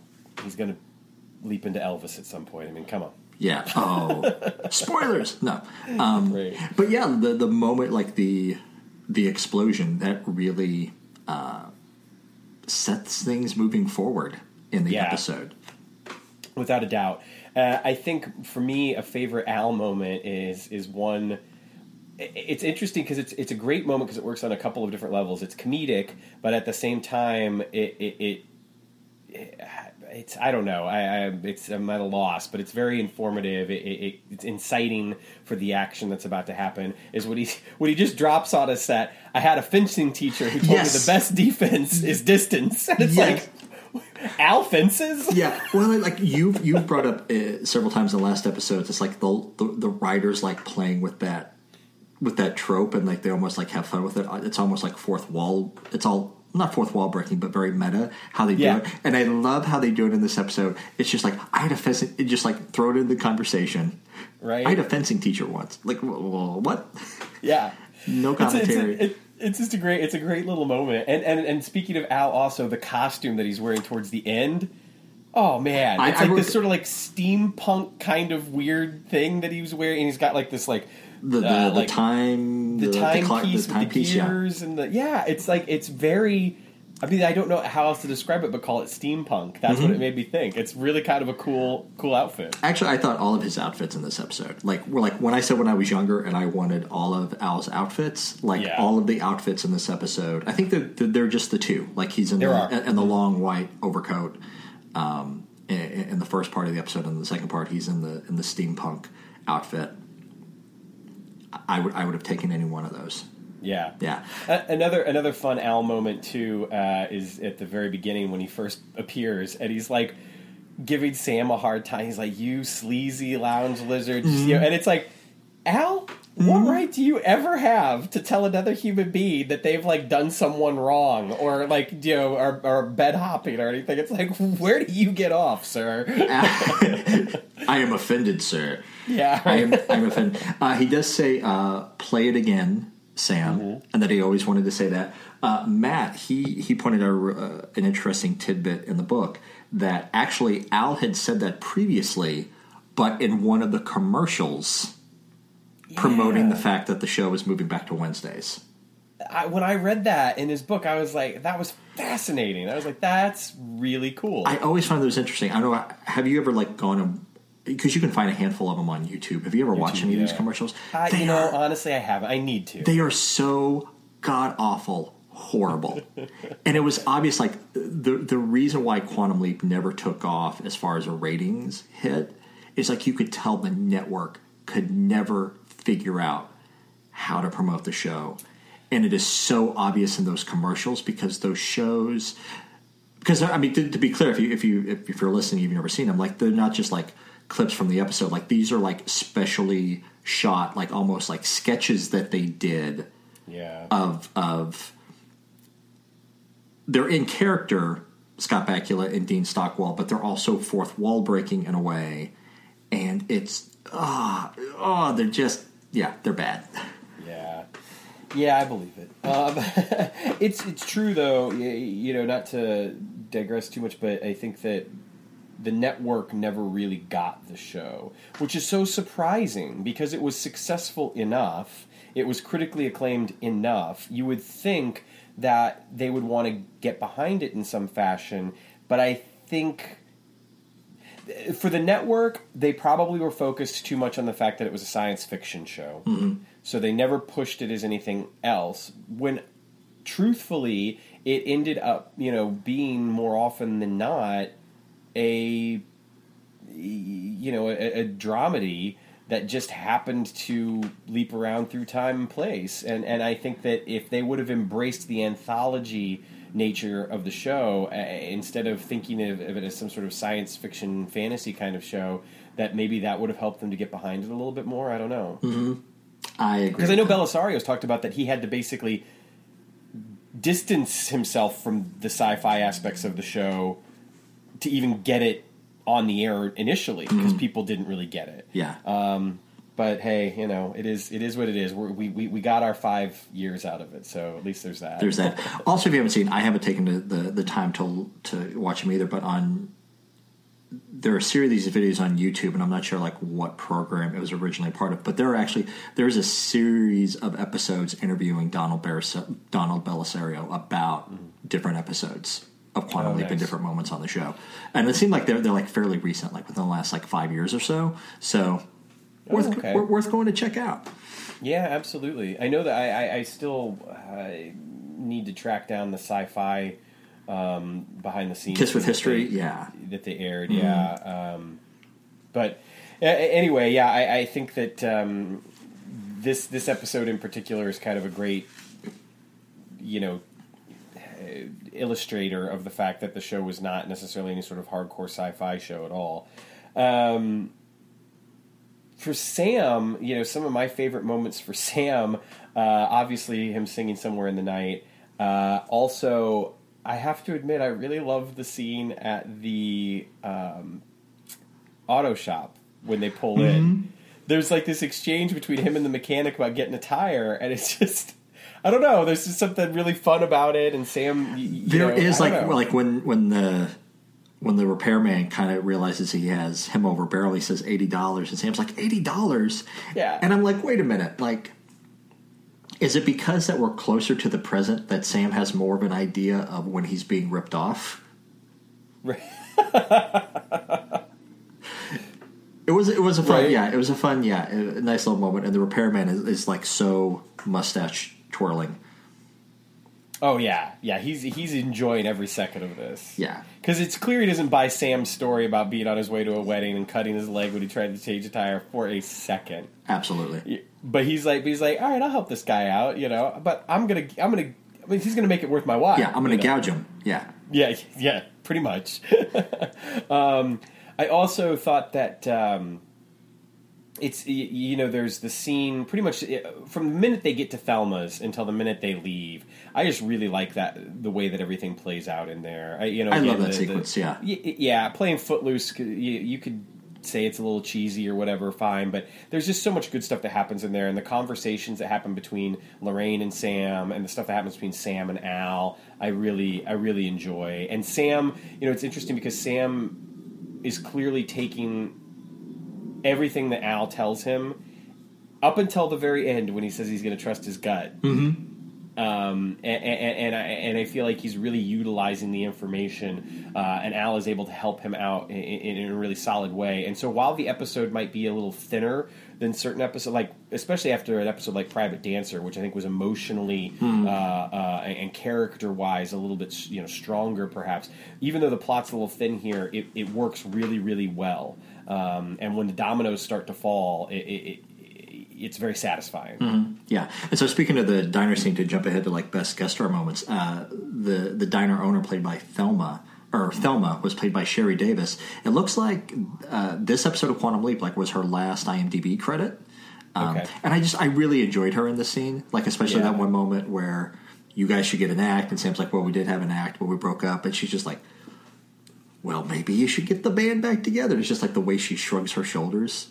he's going to leap into Elvis at some point. I mean, come on. Yeah. Oh, [laughs] spoilers. No. [laughs] Um, but yeah, the the moment like the the explosion that really uh, sets things moving forward in the yeah. episode. Without a doubt, uh, I think for me a favorite Al moment is is one. It's interesting because it's it's a great moment because it works on a couple of different levels. It's comedic, but at the same time, it it, it, it it's I don't know. I, I, it's I'm at a loss, but it's very informative. It, it, it's inciting for the action that's about to happen. Is what he what he just drops on a set. I had a fencing teacher who told yes. me the best defense is distance, and [laughs] it's yes. like [laughs] Al fences. Yeah, well, like you you brought up uh, several times in the last episodes. It's like the, the the writers like playing with that with that trope, and like they almost like have fun with it. It's almost like fourth wall. It's all not fourth wall breaking, but very meta how they do it. And I love how they do it in this episode. It's just like I had a fencing, it just like throw it in the conversation. Right. I had a fencing teacher once. Like what? Yeah. No commentary. It's, it's, it, it's just a great it's a great little moment. And and and speaking of Al, also the costume that he's wearing towards the end. Oh man, it's I, like I this sort of like steampunk kind of weird thing that he was wearing. And he's got like this like the the, uh, the like, time the, the timepiece the, the with the gears yeah. and the yeah. It's like it's very I mean, I don't know how else to describe it, but call it steampunk. That's mm-hmm. what it made me think. It's really kind of a cool, cool outfit. Actually, I thought all of his outfits in this episode, like, were like when I said when I was younger and I wanted all of Al's outfits, like yeah. all of the outfits in this episode. I think that they're, they're, just the two. Like he's in there the are. in the long white overcoat um, in, in, the first part of the episode, and the second part he's in the in the steampunk outfit. I would I would have taken any one of those. Yeah, yeah. Uh, another another fun Al moment too uh, is at the very beginning when he first appears, and he's like giving Sam a hard time. He's like, "You sleazy lounge lizard," mm-hmm. you know, and it's like, Al, mm-hmm. what right do you ever have to tell another human being that they've like done someone wrong or like you know or, or bed hopping or anything? It's like, where do you get off, sir? [laughs] I am offended, sir. Yeah, I am. I'm offended. Uh, he does say, uh, "Play it again." Sam, mm-hmm. and that he always wanted to say that. Uh, Matt, he he pointed out uh, an interesting tidbit in the book that actually Al had said that previously, but in one of the commercials yeah. promoting the fact that the show was moving back to Wednesdays. I, when I read that in his book, I was like, that was fascinating. I was like, that's really cool. I always find those interesting. I don't know. Have you ever like gone and because you can find a handful of them on YouTube. Have you ever YouTube, watched any yeah. of these commercials? Uh, you know, are, honestly, I haven't. I need to. They are so god awful, horrible, [laughs] and it was obvious. Like the the reason why Quantum Leap never took off as far as a ratings hit is like you could tell the network could never figure out how to promote the show, and it is so obvious in those commercials because those shows. Because I mean, to, to be clear, if you if you if you're listening, you've never seen them. Like they're not just like clips from the episode. Like these are like specially shot, like almost like sketches that they did. Yeah. Of of they're in character, Scott Bakula and Dean Stockwell, but they're also fourth wall breaking in a way, and it's ah oh, oh they're just yeah they're bad. [laughs] Yeah. Yeah, I believe it. Um, [laughs] it's it's true though. You know, not to digress too much, but I think that the network never really got the show, which is so surprising because it was successful enough, it was critically acclaimed enough. You would think that they would want to get behind it in some fashion, but I think for the network, they probably were focused too much on the fact that it was a science fiction show. Mm-hmm. So they never pushed it as anything else. When truthfully, it ended up, you know, being more often than not a you know a, a dramedy that just happened to leap around through time and place. And and I think that if they would have embraced the anthology nature of the show uh, instead of thinking of, of, it as some sort of science fiction fantasy kind of show, that maybe that would have helped them to get behind it a little bit more. I don't know. Mm-hmm. I agree because I know Bellisario's talked about that he had to basically distance himself from the sci-fi aspects of the show to even get it on the air initially because mm-hmm. people didn't really get it. Yeah. Um, but hey, you know, it is it is what it is. We're, we we we got our five years out of it, so at least there's that. There's that. Also, if you haven't seen, I haven't taken the, the, the time to to watch them either. But on there are a series of these videos on YouTube, and I'm not sure like what program it was originally part of. But there are actually there's a series of episodes interviewing Donald Donald Bellisario about mm-hmm. different episodes of Quantum oh, Leap nice. in different moments on the show, and it seemed like they're they're like fairly recent, like within the last like five years or so. So oh, worth okay. worth going to check out. Yeah, absolutely. I know that I I, I still uh, need to track down the sci-fi um, behind the scenes Kiss with History. They, yeah, that they aired. Mm-hmm. Yeah, um, but uh, anyway, yeah, I, I think that um, this this episode in particular is kind of a great, you know, illustrator of the fact that the show was not necessarily any sort of hardcore sci-fi show at all. Um, for Sam, you know, some of my favorite moments for [laughs] Sam, uh, obviously him singing "Somewhere in the Night." Uh, also, I have to admit, I really love the scene at the um, auto shop when they pull mm-hmm. in. There's like this exchange between him and the mechanic about getting a tire, and it's [laughs] just I don't know. There's just something really fun about it, and Sam. You, you there know, is like know. like when when the when the repairman kind of realizes he has him over barrel, he says eighty dollars, and Sam's like eighty dollars. Yeah, and I'm like, wait a minute, like. Is it because that we're closer to the present that Sam has more of an idea of when he's being ripped off? Right. [laughs] it was it was a fun right. yeah it was a fun yeah a nice little moment and the repairman is, is like so mustache twirling. Oh yeah, yeah. He's he's enjoying every second of this. Yeah, because it's clear he doesn't buy Sam's story about being on his way to a wedding and cutting his leg when he tried to change a tire for a second. Absolutely. But he's like, he's like, all right, I'll help this guy out, you know. But I'm gonna, I'm gonna. I mean, he's gonna make it worth my while. Yeah, I'm gonna gouge him. Yeah. Yeah, [laughs] yeah, pretty much. [laughs] um, I also thought that. Um, it's you know there's the scene pretty much uh, from the minute they get to Thelma's until the minute they leave. I just really like that the way that everything plays out in there. I, you know, I again, love that the, sequence. The, yeah, yeah, playing Footloose, you, you, could say it's a little cheesy or whatever, fine. But there's just so much good stuff that happens in there, and the conversations that happen between Lorraine and Sam, and the stuff that happens between Sam and Al, I really, I really enjoy. And Sam, you know, it's interesting because Sam is clearly taking everything that Al tells him up until the very end when he says he's going to trust his gut. Mm-hmm. Um, and, and, and, I, and I feel like he's really utilizing the information, uh, and Al is able to help him out in, in, in, a really solid way. And so while the episode might be a little thinner than certain episodes, like especially after an episode like Private Dancer, which I think was emotionally hmm. uh, uh, and character wise a little bit you know stronger, perhaps. Even though the plot's a little thin here, it, it works really really well. Um, and when the dominoes start to fall, it, it it's very satisfying. Mm-hmm. Yeah. And so speaking of the diner scene, to jump ahead to like best guest star moments, uh, the the diner owner played by Thelma or Thelma was played by Sherry Davis. It looks like uh, this episode of Quantum Leap like was her last IMDb credit. Um, okay. And I just I really enjoyed her in the scene, like especially yeah. that one moment where you guys should get an act, and Sam's like, "Well, we did have an act, but we broke up," and she's just like, "Well, maybe you should get the band back together." It's just like the way she shrugs her shoulders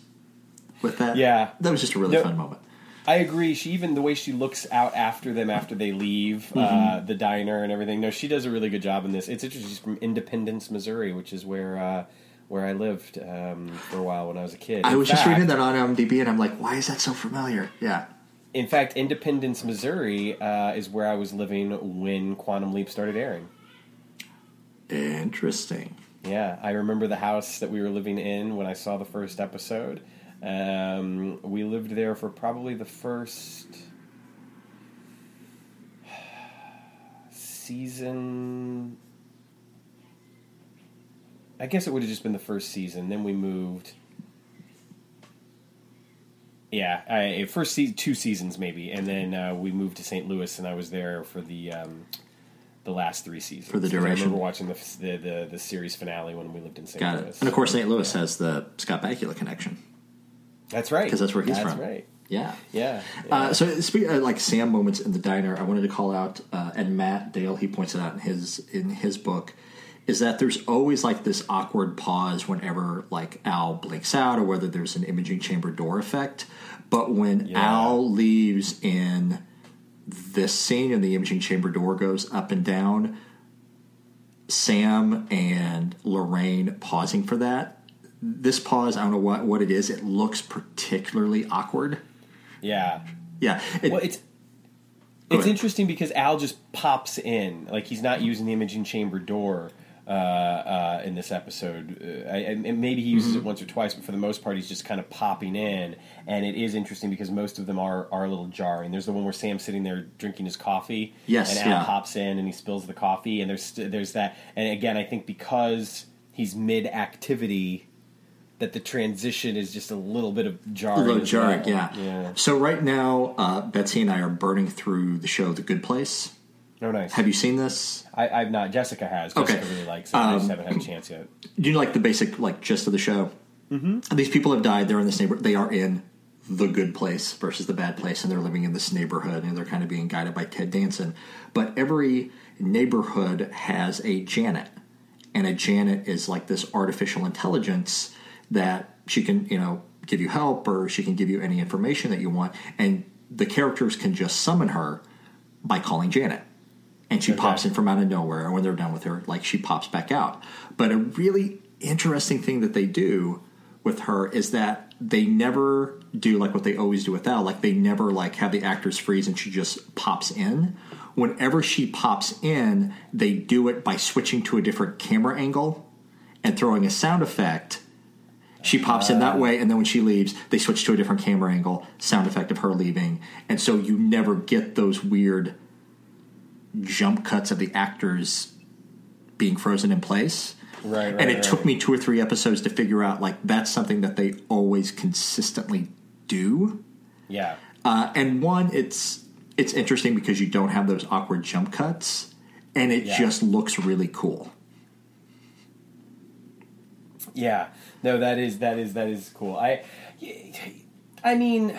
with that. Yeah, that was just a really no, fun moment. I agree. She even the way she looks out after them after they leave uh, mm-hmm. uh, the diner and everything. No, she does a really good job in this. It's interesting. She's from Independence, Missouri, which is where uh, where I lived um, for a while when I was a kid. I in was fact, just reading that on IMDb, and I'm like, why is that so familiar? Yeah. In fact, Independence, Missouri, uh, is where I was living when Quantum Leap started airing. Interesting. Yeah, I remember the house that we were living in when I saw the first episode um, we lived there for probably the first season. I guess it would have just been the first season. Then we moved. Yeah, I, first se- two seasons maybe, and then uh, we moved to St. Louis, and I was there for the um, the last three seasons. For the duration, I remember watching the, the the, the series finale when we lived in St. Got Louis. It. And of course, St. Louis yeah. has the Scott Bakula connection. That's right. Because that's where he's that's from. right. Yeah. Yeah. yeah. Uh, so speaking of, like Sam moments in the diner, I wanted to call out uh, and Matt Dale. He points it out in his in his book is that there's always like this awkward pause whenever like Al blinks out or whether there's an imaging chamber door effect. But when yeah. Al leaves in this scene and the imaging chamber door goes up and down, Sam and Lorraine pausing for that this pause, I don't know what, what it is. It looks particularly awkward. Yeah. Yeah. It, well, it's it's interesting because Al just pops in, like he's not using the imaging chamber door uh, uh, in this episode. Uh, I, maybe he uses mm-hmm. it once or twice, but for the most part, he's just kind of popping in. And it is interesting because most of them are are a little jarring. There's the one where Sam's sitting there drinking his coffee, yes, and Al yeah. pops in and he spills the coffee. And there's there's that. And again, I think because he's mid activity that the transition is just a little bit of jarring. A little jarring, well. yeah. yeah. So right now, uh, Betsy and I are burning through the show The Good Place. Oh, nice. Have you seen this? I, have not. Jessica has. Jessica okay. really likes it. I just um, haven't had a chance yet. Do you like the basic like gist of the show? Mm-hmm. These people have died. They're in this neighborhood. They are in the good place versus the bad place, and they're living in this neighborhood, and they're kind of being guided by Ted Danson. But every neighborhood has a Janet, and a Janet is like this artificial intelligence that she can, you know, give you help or she can give you any information that you want. And the characters can just summon her by calling Janet. And she okay. pops in from out of nowhere. And when they're done with her, like she pops back out. But a really interesting thing that they do with her is that they never do like what they always do with Al. Like they never like have the actors freeze and she just pops in. Whenever she pops in, they do it by switching to a different camera angle and throwing a sound effect she pops in that ah. way, and then when she leaves, they switch to a different camera angle, sound effect of her leaving, and so you never get those weird jump cuts of the actors being frozen in place. Right, right and it right. took me two or three episodes to figure out like that's something that they always consistently do. Yeah. Uh, and one, it's it's interesting because you don't have those awkward jump cuts, and it yeah. just looks really cool. Yeah, no, that is that is that is cool. I, I mean,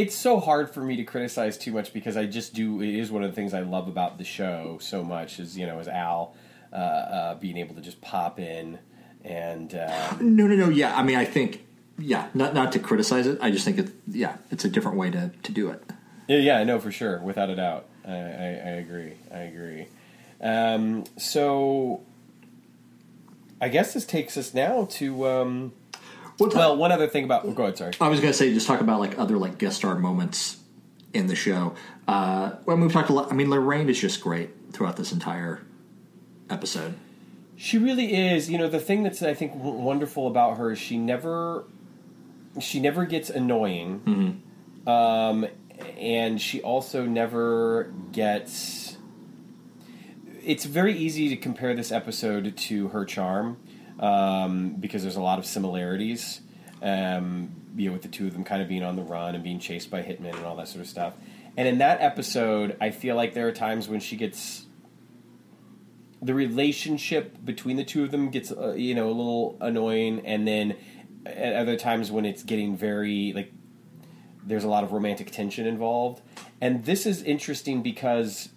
it's so hard for me to criticize too much because I just do. It is one of the things I love about the show so much is you know is Al uh, uh, being able to just pop in And uh, no, no, no. Yeah, I mean, I think yeah, not not to criticize it. I just think it's yeah, it's a different way to to do it. Yeah, yeah, no, for sure, without a doubt. I, I, I agree. I agree. Um, so, I guess this takes us now to. Um, well, one other thing about. Go ahead. Sorry. I was going to say just talk about like other like guest star moments in the show. Uh, when we've talked a lot. I mean, Lorraine is just great throughout this entire episode. She really is. You know, the thing that's I think wonderful about her is she never she never gets annoying, mm-hmm. um, and she also never gets. It's very easy to compare this episode to her charm um, because there's a lot of similarities. Um, you know, with the two of them kind of being on the run and being chased by hitmen and all that sort of stuff. And in that episode, I feel like there are times when she gets the relationship between the two of them gets uh, you know a little annoying, and then at other times when it's getting very like there's a lot of romantic tension involved. And this is interesting because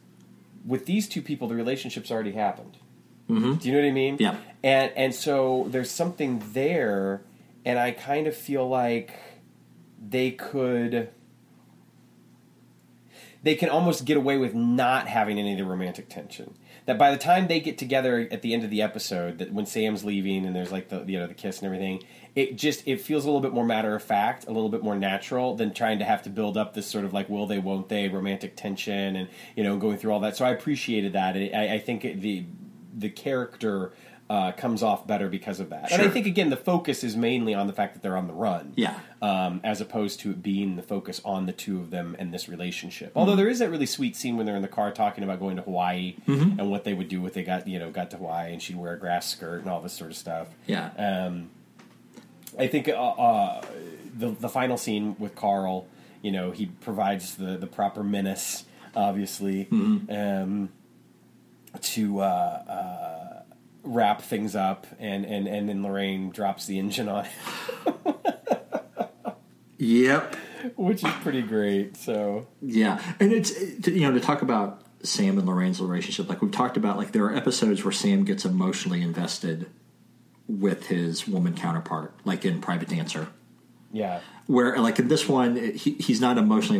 with these two people, the relationship's already happened. Mm-hmm. Do you know what I mean? Yeah. And and so there's something there, and I kind of feel like they could. They can almost get away with not having any of the romantic tension that by the time they get together at the end of the episode, that when Sam's leaving and there's like the you know the kiss and everything, it just it feels a little bit more matter of fact, a little bit more natural than trying to have to build up this sort of like will they won't they romantic tension and you know going through all that. So I appreciated that. I, I think the the character uh, comes off better because of that. Sure. And I think again the focus is mainly on the fact that they're on the run, yeah, um, as opposed to it being the focus on the two of them and this relationship. Mm-hmm. Although there is that really sweet scene when they're in the car talking about going to Hawaii mm-hmm. and what they would do if they got you know got to Hawaii and she'd wear a grass skirt and all this sort of stuff. Yeah. Um, I think uh, uh, the the final scene with Carl, you know, he provides the the proper menace, obviously, mm-hmm. um, to uh, uh, wrap things up, and and and then Lorraine drops the engine on. yep, which is pretty great. So yeah, and it's you know to talk about Sam and Lorraine's relationship, like we've talked about, like there are episodes where Sam gets emotionally invested with his woman counterpart, like in Private Dancer. Yeah. Where, like in this one, he, he's not emotionally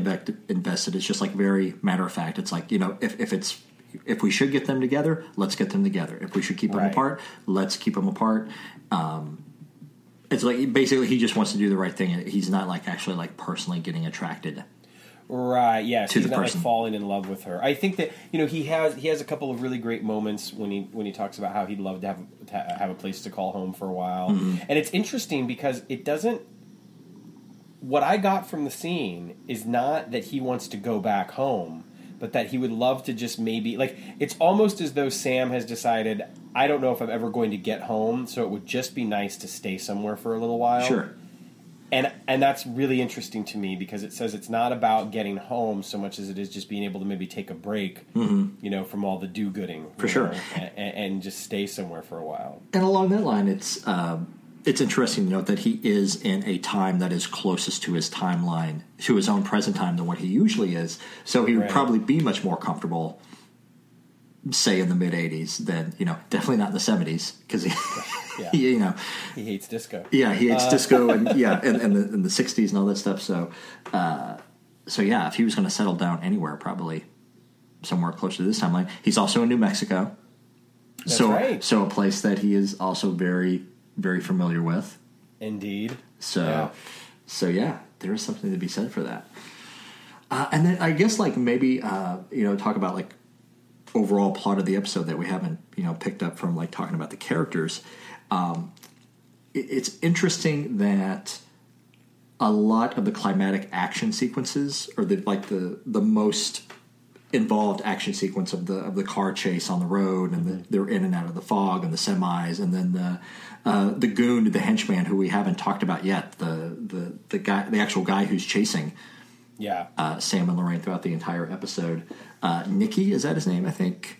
invested. It's just like very matter of fact. It's like you know, if, if it's if we should get them together, let's get them together. If we should keep them apart, let's keep them apart. Um, it's like basically he just wants to do the right thing. He's not like actually like personally getting attracted Right. Yes. To he's not person. like falling in love with her. I think that you know he has he has a couple of really great moments when he when he talks about how he'd love to have to have a place to call home for a while, mm-hmm. and it's interesting because it doesn't. What I got from the scene is not that he wants to go back home, but that he would love to just maybe like it's almost as though Sam has decided I don't know if I'm ever going to get home, so it would just be nice to stay somewhere for a little while. Sure and and that's really interesting to me because it says it's not about getting home so much as it is just being able to maybe take a break, mm-hmm. you know, from all the do-gooding for sure, and, and, just stay somewhere for a while. And along that line, it's um, it's interesting to note that he is in a time that is closest to his timeline, to his own present time, than what he usually is. So he would right. probably be much more comfortable say in the mid 80s than you know definitely not in the 70s because he, [laughs] yeah. he, [laughs] you know he hates disco yeah he hates uh. disco [laughs] and yeah and, and, the, and the 60s and all that stuff so uh, so yeah if he was going to settle down anywhere probably somewhere close to this timeline he's also in new mexico That's so right. so a place that he is also very very familiar with indeed so yeah. so yeah there is something to be said for that uh, and then i guess like maybe uh, you know talk about like overall plot of the episode that we haven't you know picked up from like talking about the characters. Um, it, it's interesting that a lot of the climatic action sequences, or the like the the most involved action sequence of the of the car chase on the road, and the, they're in and out of the fog, and the semis, and then the uh, the goon, the henchman, who we haven't talked about yet, the the the guy, the actual guy who's chasing yeah. Uh, Sam and Lorraine throughout the entire episode. Uh, Nicky, is that his name? I think.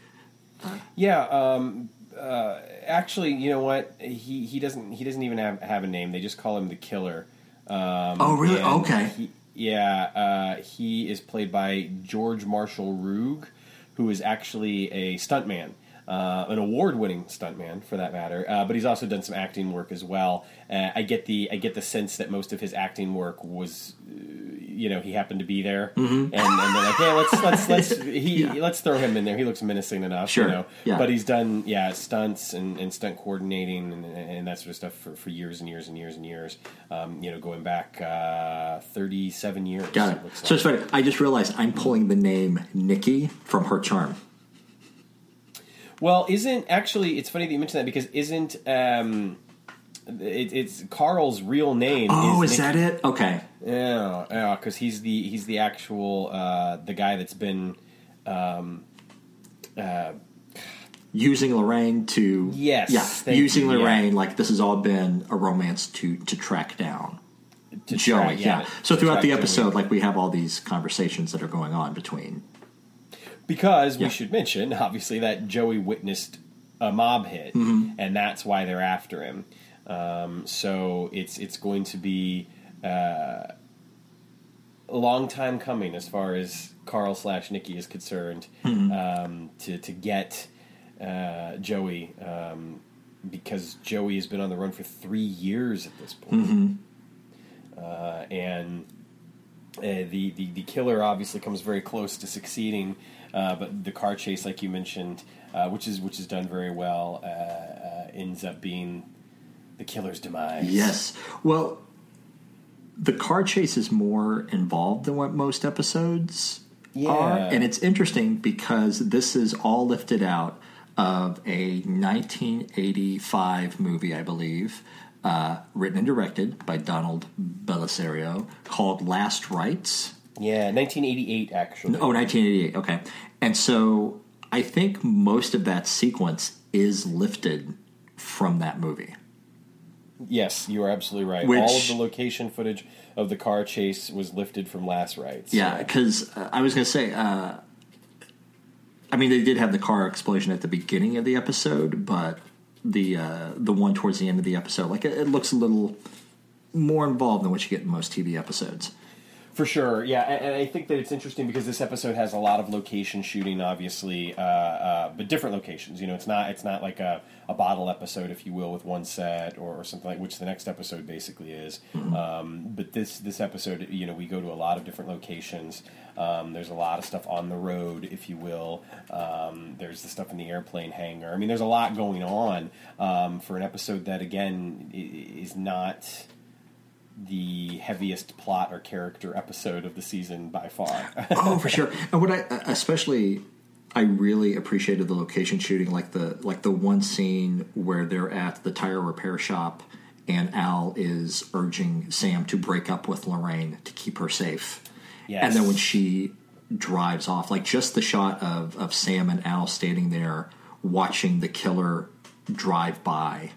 Uh, yeah. Um, uh, actually, you know what? He he doesn't he doesn't even have, have a name. They just call him the Killer. Um, oh, really? Okay. He, yeah. Uh, he is played by George Marshall Ruge, who is actually a stuntman. Uh, an award-winning stuntman for that matter. Uh, but he's also done some acting work as well. Uh, I get the I get the sense that most of his acting work was, uh, you know, he happened to be there, Mm-hmm. and, and they're like, yeah, let's let's let's [laughs] he let's throw him in there. He looks menacing enough, Sure. you know. Yeah. But he's done yeah stunts and, and stunt coordinating and, and that sort of stuff for, for years and years and years and years. Um, you know, going back uh, thirty-seven years. Got it. looks So it's funny. I just realized I'm pulling the name Nikki from her charm. Well, isn't actually? It's funny that you mentioned that because isn't um, it, it's Carl's real name? Oh, is Nick- that it? Okay. Yeah, yeah, because he's the he's the actual uh, the guy that's been um, uh, Using Lorraine to Yes, yeah, using you, yeah. Lorraine like this has all been a romance to to track down to Joey. track- yeah. to- So throughout the Joey. episode, like we have all these conversations that are going on between. Because Yeah. we should mention obviously that Joey witnessed a mob hit, Mm-hmm. and that's why they're after him. Um, so it's it's going to be uh, a long time coming as far as Carl slash Nikki is concerned Mm-hmm. um, to to get uh, Joey um, because Joey has been on the run for three years at this point. Mm-hmm. Uh, and uh, the, the the killer obviously comes very close to succeeding, uh, but the car chase, like you mentioned, uh, which is which is done very well, uh, uh, ends up being the killer's demise. Yes. Well, the car chase is more involved than what most episodes are, and it's interesting because this is all lifted out of a 1985 movie, I believe, uh, written and directed by Donald Bellisario, called Last Rites. Yeah, 1988 actually. Oh, 1988. Okay. And so I think most of that sequence is lifted from that movie. Yes, you are absolutely right. Which- All of the location footage of the car chase was lifted from Last Rites. Yeah, because uh, I was going to say, uh, I mean, they did have the car explosion at the beginning of the episode, but the uh, the one towards the end of the episode, like it, it looks a little more involved than what you get in most TV episodes. For sure, yeah, and, and I think that it's interesting because this episode has a lot of location shooting, obviously, uh, uh, but different locations. You know, it's not it's not like a, a bottle episode, if you will, with one set or, or something like which the next episode basically is. Um, but this this episode, you know, we go to a lot of different locations. Um, there's a lot of stuff on the road, if you will. Um, there's the stuff in the airplane hangar. I mean, there's a lot going on um, for an episode that, again, is not the heaviest plot or character episode of the season by far. [laughs] oh, for sure. And what I uh, especially I really appreciated the location shooting, like the like the one scene where they're at the tire repair shop and Al is urging Sam to break up with Lorraine to keep her safe. Yes. And then when she drives off, like just the shot of, of Sam and Al standing there watching the killer drive by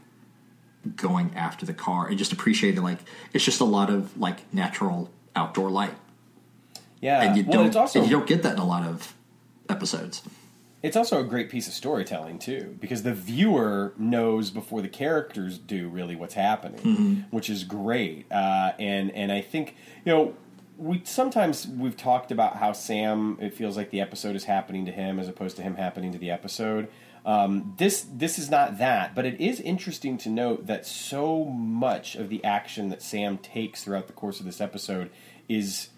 going after the car and just appreciating like it's just a lot of like natural outdoor light yeah, and you well, don't also and you don't get that in a lot of episodes. it's also a great piece of storytelling too, because the viewer knows before the characters do really what's happening, Mm-hmm. which is great. Uh, and and I think you know we sometimes we've talked about how Sam it feels like the episode is happening to him as opposed to him happening to the episode. Um, this this is not that, but it is interesting to note that so much of the action that Sam takes throughout the course of this episode is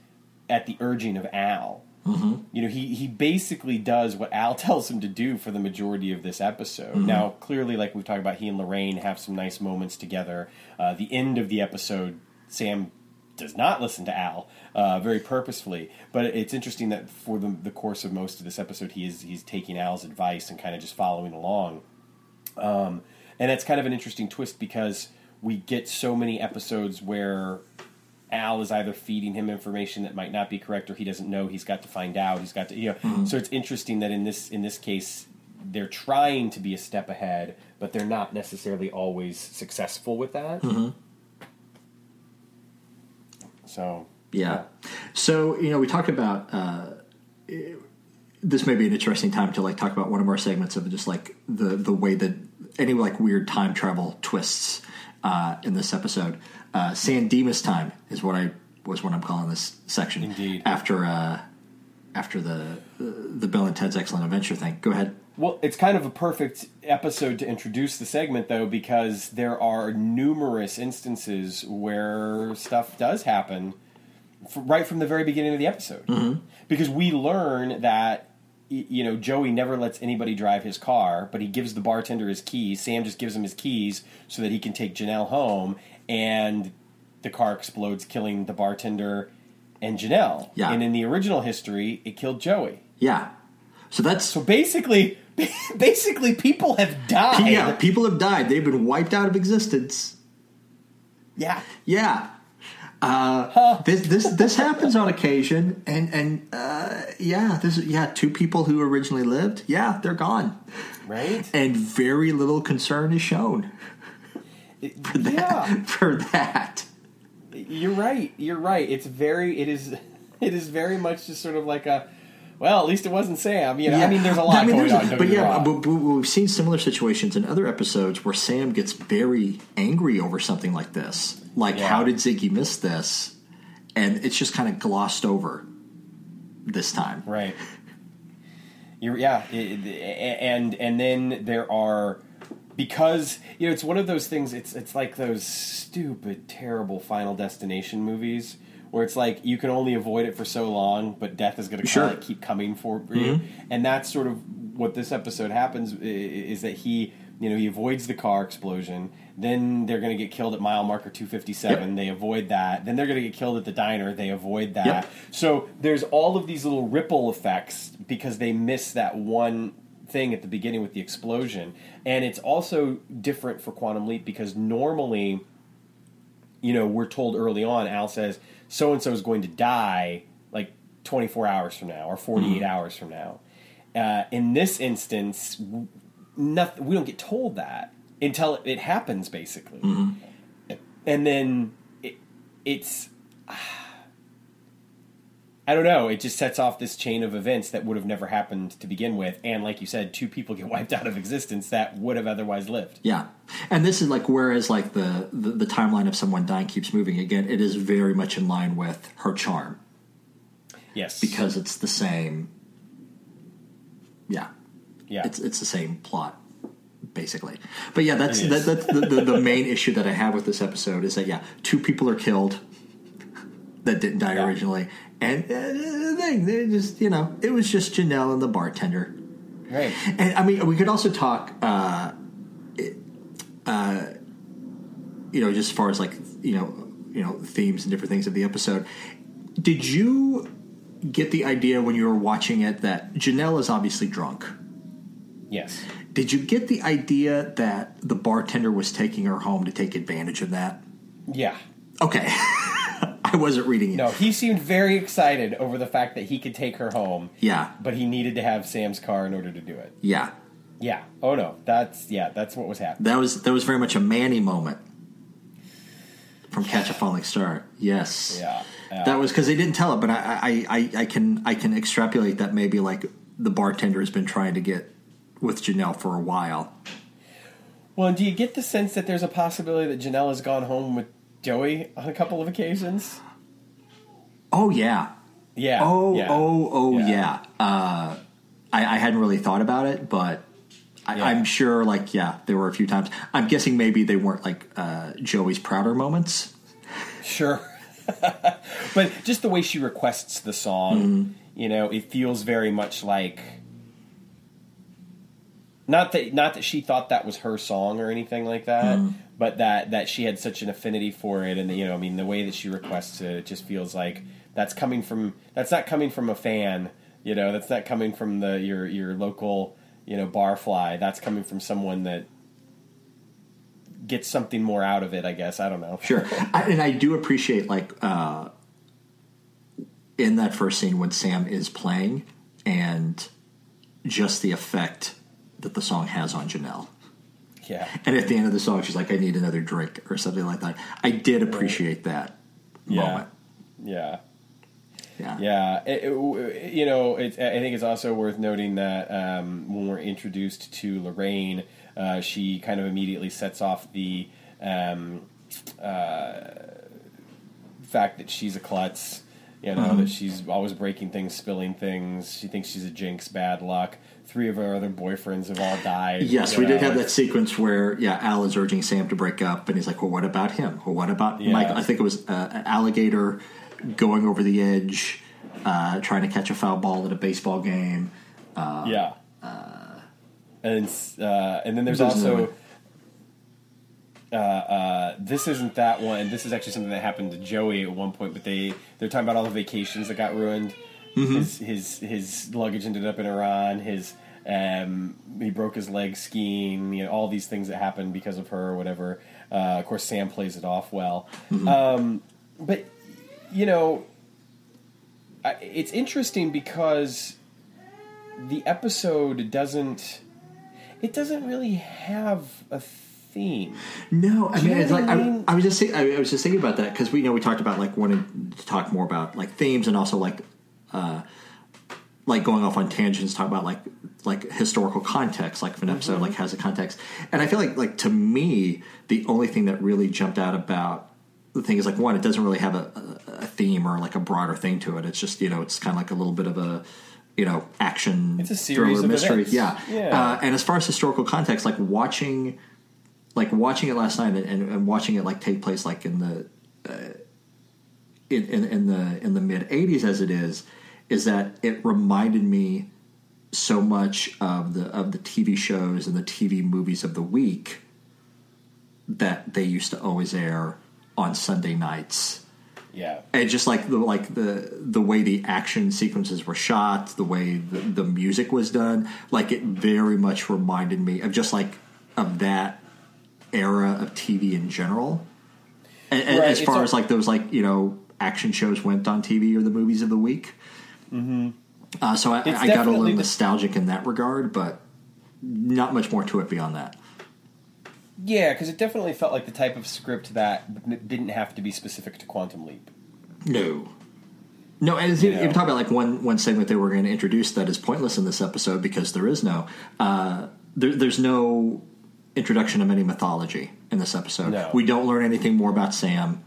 at the urging of Al. You know, he he basically does what Al [laughs] tells him to do for the majority of this episode. Now, clearly, like we've talked about, he and Lorraine have some nice moments together. Uh, the end of the episode, Sam does not listen to Al uh, very purposefully, but it's interesting that for the, the course of most of this episode, he is he's taking Al's advice and kind of just following along. Um, and that's kind of an interesting twist because we get so many episodes where Al is either feeding him information that might not be correct or he doesn't know. He's got to find out. He's got to, you know. So it's interesting that in this in this case, they're trying to be a step ahead, but they're not necessarily always successful with that. So Yeah. So you know, we talked about uh, this may be an interesting time to like talk about one of our segments of just like the the way that any like weird time travel twists uh, in this episode. Uh, San Dimas time is what I was what I'm calling this section. Indeed. After uh, after the the Bill and Ted's Excellent Adventure thing. Go ahead. Well, it's kind of a perfect episode to introduce the segment, though, because there are numerous instances where stuff does happen right from the very beginning of the episode. Mm-hmm. Because we learn that you know Joey never lets anybody drive his car, but he gives the bartender his keys. Sam just gives him his keys so that he can take Janelle home, and the car explodes, killing the bartender and Janelle. Yeah. And in the original history, it killed Joey. Yeah. So that's so basically, [laughs] basically, people have died. Yeah, people have died. They've been wiped out of existence. Yeah. Yeah. Uh, huh. This this this happens on occasion, and and uh, yeah, this yeah, two people who originally lived, yeah, they're gone, right? And very little concern is shown [laughs] for that. Yeah. [laughs] For that, you're right. You're right. It's very. It is. It is very much just sort of like a. Well, at least it wasn't Sam. You know, yeah. I mean, there's a lot I mean, going on. But yeah, but, but we've seen similar situations in other episodes where Sam gets very angry over something like this. Like, yeah. how did Ziggy miss this? And it's just kind of glossed over this time, right? You're, yeah, it, and and then there are because you know it's one of those things. It's it's like those stupid, terrible Final Destination movies where it's like you can only avoid it for so long, but death is going to sure. keep coming for you. Mm-hmm. And that's sort of what this episode happens is that he, you know, he avoids the car explosion. Then they're going to get killed at mile marker 257. Yep. They avoid that. Then they're going to get killed at the diner. They avoid that. Yep. So there's all of these little ripple effects because they miss that one thing at the beginning with the explosion. And it's also different for Quantum Leap because normally, you know, we're told early on, Al says, so and so is going to die like 24 hours from now or 48 mm-hmm. hours from now. Uh, in this instance, nothing, we don't get told that until it, happens, basically. Mm-hmm. And then it, it's. I don't know. It just sets off this chain of events that would have never happened to begin with, and like you said, two people get [laughs] wiped out of existence that would have otherwise lived. Yeah, and this is like whereas like the, the the, timeline of someone dying keeps moving again. It is very much in line with her charm. Yes, because it's the same. Yeah, yeah, it's it's the same plot basically. But yeah, that's that, that's the, the, the, main [laughs] issue that I have with this episode is that yeah, two people are killed that didn't die yeah. originally, and uh, the thing, they just you know, it was just Janelle and the bartender. Right. And I mean, we could also talk, uh, uh, you know, just as far as like you know, you know, themes and different things of the episode. Did you get the idea when you were watching it that Janelle is obviously drunk? Yes. Did you get the idea that the bartender was taking her home to take advantage of that? Yeah. Okay. [laughs] I wasn't reading it. No, he seemed very excited over the fact that he could take her home. Yeah. But he needed to have Sam's car in order to do it. Yeah. Yeah. Oh no. That's yeah, that's what was happening. That was that was very much a Manny moment. From Catch a Falling Star. Yes. Yeah. yeah. That was because they didn't tell it, but I, I, I, I can I can extrapolate that maybe like the bartender has been trying to get with Janelle for a while. Well, do you get the sense that there's a possibility that Janelle has gone home with Joey on a couple of occasions. Oh yeah. Yeah. Oh yeah. oh oh yeah. yeah. Uh, I, I, hadn't really thought about it, but I, am sure like yeah, there were a few times. I'm guessing maybe they weren't like uh, Joey's prouder moments. Sure. [laughs] but just the way she requests the song, mm-hmm. you know, it feels very much like not that not that she thought that was her song or anything like that, mm. but that that she had such an affinity for it, and you know, I mean, the way that she requests it, it just feels like that's coming from that's not coming from a fan, you know, that's not coming from the your your local you know barfly. That's coming from someone that gets something more out of it. I guess I don't know. Sure, I, and I do appreciate like uh, in that first scene when Sam is playing and just the effect that the song has on Janelle. Yeah. And at the end of the song, she's like, "I need another drink" or something like that. I did appreciate that yeah. moment. Yeah. Yeah. Yeah. It, it, you know, I think it's also worth noting that um, when we're introduced to Lorraine, uh, she kind of immediately sets off the um, uh, fact that she's a klutz You know that she's always breaking things, spilling things. She thinks she's a jinx, bad luck. Three of our other boyfriends have all died. Yes, we did have that sequence where yeah, Al is urging Sam to break up, and he's like, "Well, what about him? Well, what about Yeah. Mike?" I think it was uh, an alligator going over the edge, uh, trying to catch a foul ball at a baseball game. yeah. and uh, and then there's There's also uh, uh, this isn't that one. This is actually something that happened to Joey at one point. But they they're talking about all the vacations that got ruined. Mm-hmm. His his his luggage ended up in Iran. His um, he broke his leg skiing. You know all these things that happened because of her or whatever. Uh, of course, Sam plays it off well. Mm-hmm. Um, but you know, it's interesting because the episode doesn't it doesn't really have a theme No, I mean, it's like I I, was just think, I, I was just thinking about that because we know we talked about like wanting to talk more about like themes and also like uh, like going off on tangents, talk about like like historical context, like episode Mm-hmm. like has a context. And I feel like like to me, the only thing that really jumped out about the thing is like one, it doesn't really have a, a, theme or like a broader thing to it. It's just you know, it's kind of like a little bit of a you know action It's a series thriller mystery. events. Yeah, Yeah. Uh, and as far as historical context, like watching like watching it last night and, and, and watching it like take place like in the uh, in, in, in the in the mid 80s as it is is that it reminded me so much of the of the TV shows and the TV movies of the week that they used to always air on Sunday nights yeah and just like the like the the way the action sequences were shot, the way the, the music was done, like it very much reminded me of just like of that era of TV in general. And, Right, as far a- as like those like you know action shows went on TV or the movies of the week. Mm-hmm. Uh, so I, I got a little nostalgic in that regard, but not much more to it beyond that. yeah because it definitely felt like the type of script that didn't have to be specific to quantum leap No. No, and You even know. talk about like one one segment they were going to introduce that is pointless in this episode because there is no uh, there, there's no introduction of any mythology in this episode. No. We don't learn anything more about Sam.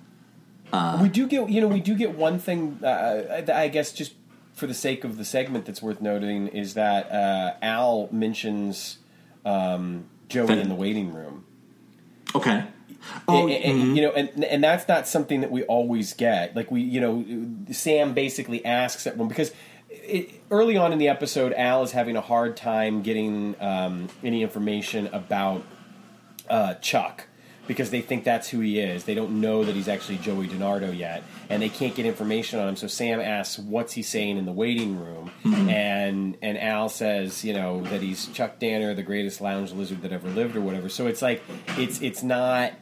we do get you know we do get one thing uh, I guess just for the sake of the segment that's worth noting is that uh, Al mentions um, Joey in the waiting room Okay. Oh, and, and, you know, and and that's not something that we always get. Like we, you know, Sam basically asks everyone because it, early on in the episode, Al is having a hard time getting um, any information about uh, Chuck because they think that's who he is. They don't know that he's actually Joey DiNardo yet, and they can't get information on him. So Sam asks, "What's he saying in the waiting room?" And and Al says, you know, that he's Chuck Danner, the greatest lounge lizard that ever lived, or whatever. So it's like it's it's not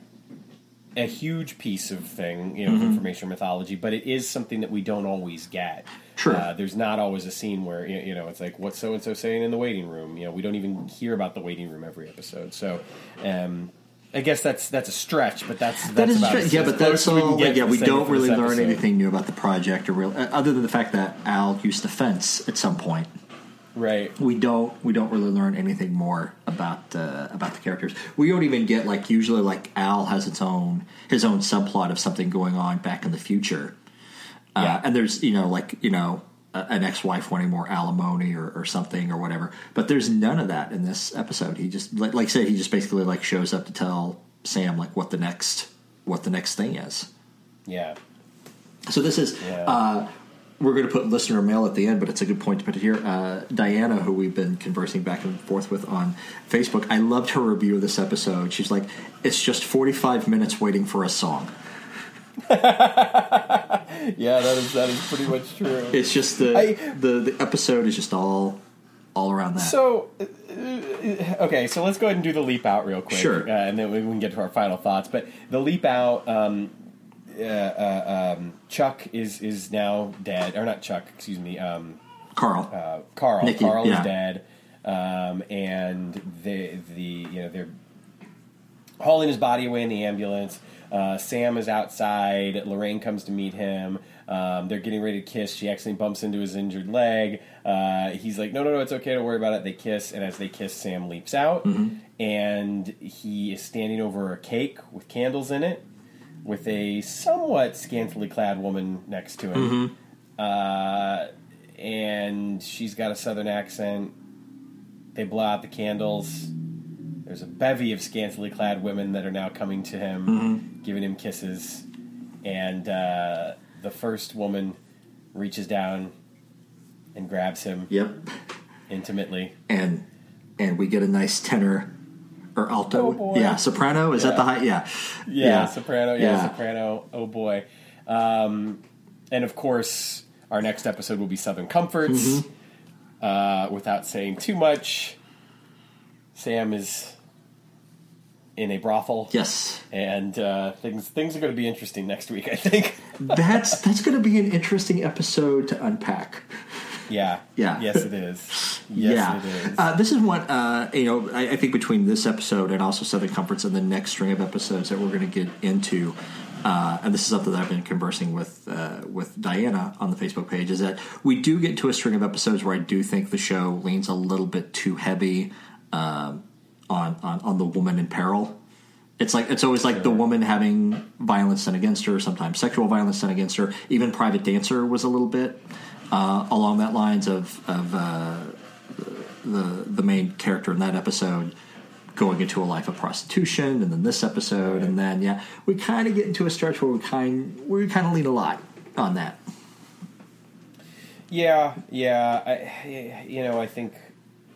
a huge piece of thing, you know, of information or mythology, but it is something that we don't always get. Sure. Uh, there's not always a scene where you you know it's like what's so and so saying in the waiting room. You know, we don't even hear about the waiting room every episode. So, um, I guess that's that's a stretch, but that's that's that is about true. as- Yeah, as but that's as we all. Like, yeah, we don't really learn episode. anything new about the project, or real, uh, other than the fact that Al used to fence at some point. right? we don't we don't really learn anything more about uh, about the characters. We don't even get like usually like Al has its own his own subplot of something going on back in the future, uh, Yeah. and there's you know like you know a, an ex wife wanting more alimony or, or something or whatever. But there's none of that in this episode. He just like, like I said he just basically like shows up to tell Sam like what the next what the next thing is. Yeah, So this is Yeah. uh, we're going to put listener mail at the end, but it's a good point to put it here. Uh, Diana, who we've been conversing back and forth with on Facebook, I loved her review of this episode. She's like, "It's just forty five minutes waiting for a song. [laughs] yeah. That is that is pretty much true. It's just the I- the the episode is just all all around that." So, uh, okay, so let's go ahead and do the leap out real quick, Sure. uh, and then we can get to our final thoughts. But the leap out, um, uh, uh, um, Chuck is is now dead, or not Chuck? Excuse me, um, Carl, uh, Carl. Nikki, Carl yeah. is dead, um, and the the you know they're hauling his body away in the ambulance. Uh, Sam is outside. Lorraine comes to meet him. Um, they're getting ready to kiss. She accidentally bumps into his injured leg. Uh, he's like, "No, no, no, it's okay. Don't worry about it." They kiss, and as they kiss, Sam leaps out, and he is standing over a cake with candles in it, with a somewhat scantily clad woman next to him. uh, and she's got a southern accent. They blow out the candles. There's a bevy of scantily clad women that are now coming to him, Mm-hmm. giving him kisses, and uh, the first woman reaches down and grabs him Yep. intimately. And and we get a nice tenor or alto. Oh, boy. yeah, soprano. Is that the high? Yeah. Yeah, soprano. Yeah, Yeah. soprano. Oh boy. Um, and of course, our next episode will be Southern Comforts. Mm-hmm. Uh, without saying too much, Sam is in a brothel. Yes. And uh, things things are going to be interesting next week. I think. [laughs] That's that's going to be an interesting episode to unpack. yeah. Yeah. Yes, it is. Yes, yeah, it is. Uh, this is one. Uh, you know, I, I think between this episode and also Southern Comforts and the next string of episodes that we're going to get into, uh, and this is something that I've been conversing with uh, with Diana on the Facebook page, is that we do get to a string of episodes where I do think the show leans a little bit too heavy um, on, on on the woman in peril. It's like it's always like the woman having violence done against her, sometimes sexual violence done against her. Even Private Dancer was a little bit uh, along that lines of of uh, the the main character in that episode going into a life of prostitution, and then this episode, and then yeah, we kind of get into a stretch where we kind we kind of lean a lot on that. Yeah, yeah. I, you know, I think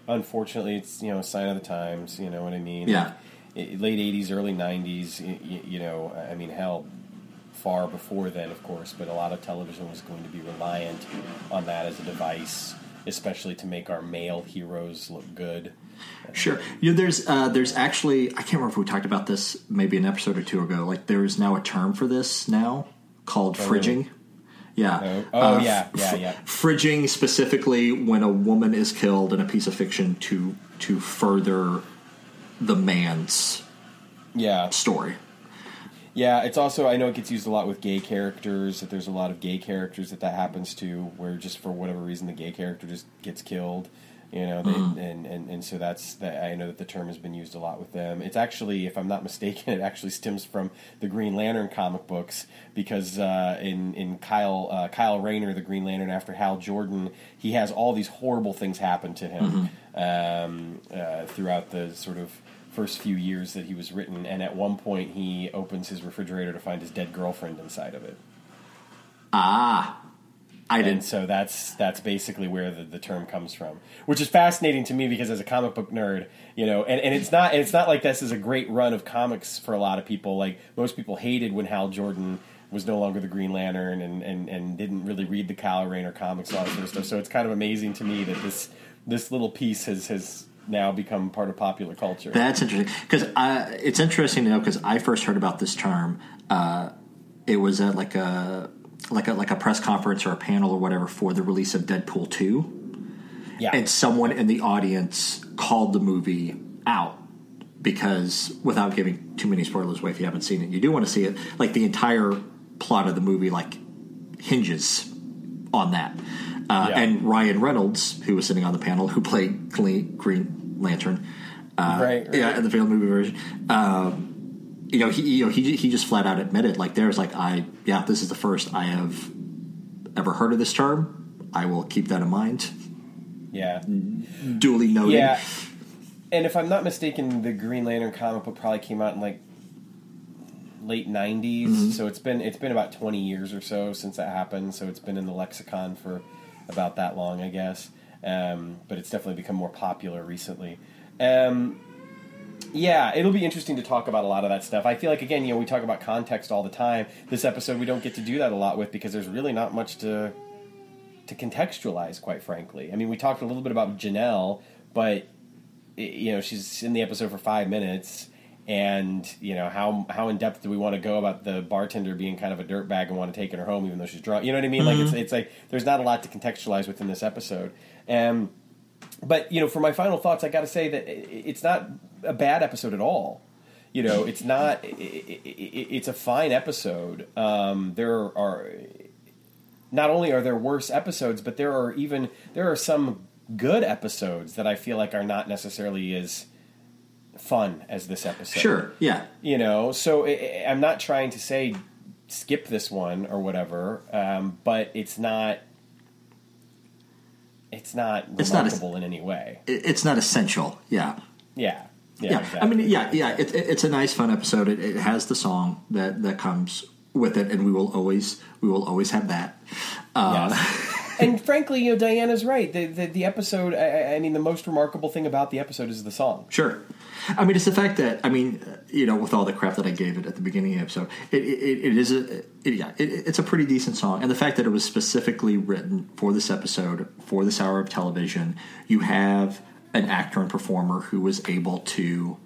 unfortunately it's you know a sign of the times. You know what I mean? Yeah. Like, late '80s, early '90s. You, you know, I mean, hell, far before then, of course. But a lot of television was going to be reliant on that as a device, especially to make our male heroes look good. Sure. You know, there's uh, there's actually I can't remember if we talked about this maybe an episode or two ago. Like there is now a term for this now called Oh, really? Yeah. Oh, oh, Uh, yeah, yeah, yeah. Fridging specifically when a woman is killed in a piece of fiction to to further the man's Yeah, story. Yeah, it's also I know it gets used a lot with gay characters. That there's a lot of gay characters that that happens to, where just for whatever reason the gay character just gets killed. You know, they, Mm-hmm. and, and and so that's that. I know that the term has been used a lot with them. It's actually, if I'm not mistaken, [laughs] it actually stems from the Green Lantern comic books because uh, in in Kyle uh, Kyle Rayner, the Green Lantern, after Hal Jordan, he has all these horrible things happen to him um, uh, throughout the sort of first few years that he was written, and at one point he opens his refrigerator to find his dead girlfriend inside of it. Ah. I And didn't so that's that's basically where the, the term comes from, which is fascinating to me because as a comic book nerd, you know, and, and it's not and it's not like this is a great run of comics for a lot of people. Like most people hated when Hal Jordan was no longer the Green Lantern and, and, and didn't really read the Kyle Rayner comics and all that sort of stuff. So it's kind of amazing to me that this this little piece has has now become part of popular culture. That's interesting because it's interesting to know because I first heard about this term. Uh, it was at like a like a like a press conference or a panel or whatever for the release of Deadpool two, yeah. and someone in the audience called the movie out because without giving too many spoilers away if you haven't seen it, you do want to see it. Like the entire plot of the movie like hinges on that. Uh, Yeah. And Ryan Reynolds, who was sitting on the panel, who played Green, Lantern, uh, Right, right. yeah, in the film movie version. Um, you know, he you know he he just flat out admitted like there's like I yeah this is the first I have ever heard of this term. I will keep that in mind. yeah. Duly noted. Yeah. And if I'm not mistaken, the Green Lantern comic book probably came out in like late 90s. Mm-hmm. So it's been it's been about 20 years or so since that happened. So it's been in the lexicon for about that long, I guess. Um, but it's definitely become more popular recently. Um, yeah, it'll be interesting to talk about a lot of that stuff. I feel like again, you know, we talk about context all the time. This episode we don't get to do that a lot with because there's really not much to to contextualize, quite frankly. I mean, we talked a little bit about Janelle, but you know, she's in the episode for five minutes, and you know how how in depth do we want to go about the bartender being kind of a dirtbag and want to take her home even though she's drunk? You know what I mean? Like it's it's like there's not a lot to contextualize within this episode. Um, but you know, for my final thoughts, I got to say that it's not a bad episode at all. You know, it's not. i- i- i- It's a fine episode. Um, there are not only are there worse episodes, but there are even there are some good episodes that I feel like are not necessarily as fun as this episode. Sure. Yeah. you know. So I- I, I'm not trying to say skip this one or whatever, um, but it's not it's not it's remarkable not a, in any way. It's not essential. Yeah. Yeah. Yeah. yeah. Exactly. I mean, yeah, yeah. It, it, it's a nice, fun episode. It, it, has the song that that comes with it, and we will always we will always have that. Uh, yes. [laughs] and frankly, you know, Diana's right. The the, the episode. I, I, mean, the most remarkable thing about the episode is the song. Sure. I mean, it's the fact that I mean, you know, with all the crap that I gave it at the beginning of the episode, it, it, it is a it, yeah, it's a pretty decent song, and the fact that it was specifically written for this episode for this hour of television, you have an actor and performer who was able to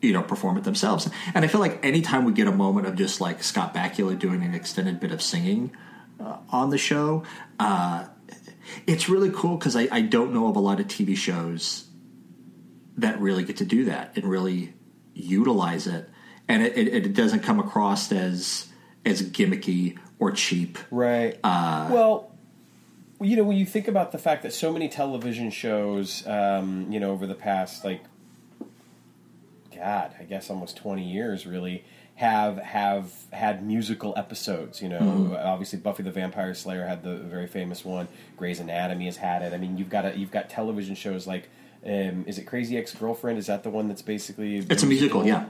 you know perform it themselves and i feel like anytime we get a moment of just like scott bakula doing an extended bit of singing uh, on the show. Uh, it's really cool because I, I, don't know of a lot of tv shows that really get to do that and really utilize it. And it, it, it doesn't come across as as gimmicky or cheap. Right. Uh, well you know when you think about the fact that so many television shows um, you know over the past like god i guess almost 20 years really have have had musical episodes you know mm-hmm. obviously buffy the vampire slayer had the very famous one grey's anatomy has had it i mean you've got a, you've got television shows like um, is it crazy ex-girlfriend is that the one that's basically it's a musical yeah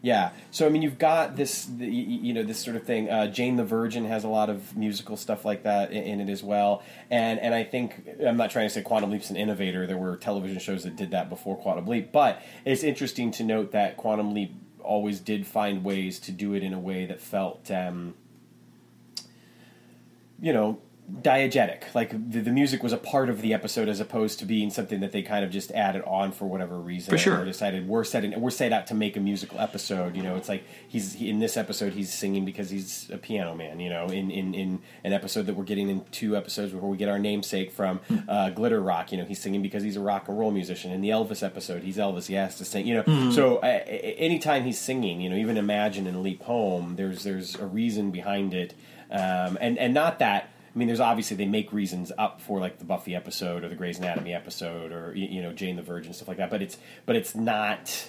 yeah. So I mean, you've got this, you know, this sort of thing. Uh, Jane the Virgin has a lot of musical stuff like that in, in, it as well. And and I think I'm not trying to say Quantum Leap's an innovator. There were television shows that did that before Quantum Leap, but it's interesting to note that Quantum Leap always did find ways to do it in a way that felt, um, you know, diegetic. Like the, the, music was a part of the episode as opposed to being something that they kind of just added on for whatever reason. For sure. Or decided we're setting we're set out to make a musical episode. You know, it's like he's he, in this episode he's singing because he's a piano man. You know, in, in, in an episode that we're getting in two episodes before we get our namesake from hmm. uh, Glitter Rock. You know, he's singing because he's a rock and roll musician. In the Elvis episode, he's Elvis. He has to sing. You know, mm-hmm. so uh, anytime he's singing, you know, even Imagine and Leap Home, there's there's a reason behind it, um, and and not that I mean, there's obviously they make reasons up for like the Buffy episode or the Grey's Anatomy episode or you know Jane the Virgin stuff like that, but it's but it's not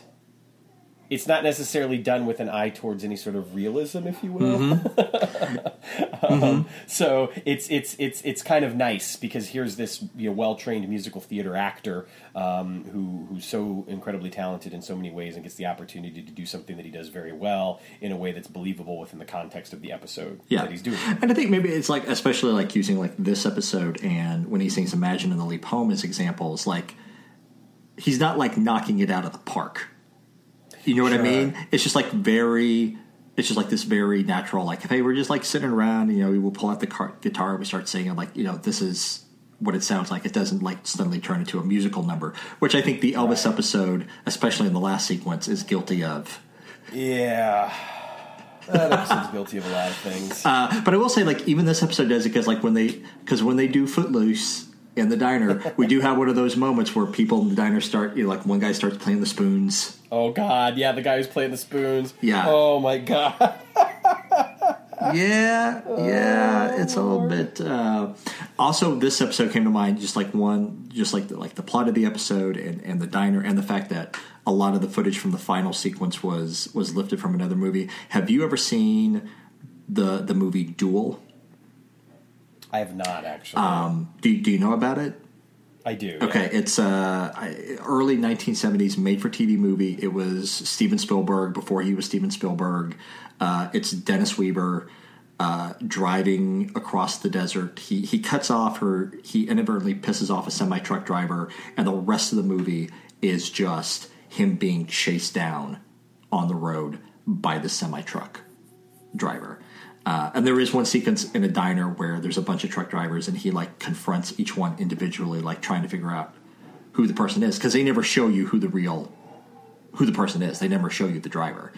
it's not necessarily done with an eye towards any sort of realism, if you will. Mm-hmm. [laughs] um, mm-hmm. So it's it's it's it's kind of nice because here's this you know, well trained musical theater actor um, who who's so incredibly talented in so many ways and gets the opportunity to do something that he does very well in a way that's believable within the context of the episode yeah. that he's doing. And I think maybe it's like especially like using like this episode and when he sings "Imagine" and "The Leap Home" as examples, like he's not like knocking it out of the park you know what sure. I mean? It's just like very. It's just like this very natural, like hey, we're just like sitting around, you know, we will pull out the car- guitar, we start singing, like you know, this is what it sounds like. It doesn't like suddenly turn into a musical number, which I think the Elvis right. episode, especially in the last sequence, is guilty of. Yeah. That episode's [laughs] guilty of a lot of things. Uh, but I will say, like, even this episode does it because, like, when they because when they do Footloose, in the diner, we do have one of those moments where people in the diner start, you know, like one guy starts playing the spoons. Oh God, yeah, the guy who's playing the spoons. Yeah. Oh my God. [laughs] yeah, yeah, it's a little bit. Uh, also, this episode came to mind just like one, just like the, like the plot of the episode and, and the diner and the fact that a lot of the footage from the final sequence was was lifted from another movie. Have you ever seen the the movie Duel? I have not actually. Um, do Do you know about it? I do. Okay, yeah. it's uh, early 1970s made for TV movie. It was Steven Spielberg before he was Steven Spielberg. Uh, it's Dennis Weaver uh, driving across the desert. He he cuts off her. He inadvertently pisses off a semi truck driver, and the rest of the movie is just him being chased down on the road by the semi truck driver. Uh, and there is one sequence in a diner where there's a bunch of truck drivers and he like confronts each one individually, like trying to figure out who the person is because they never show you who the real who the person is. They never show you the driver,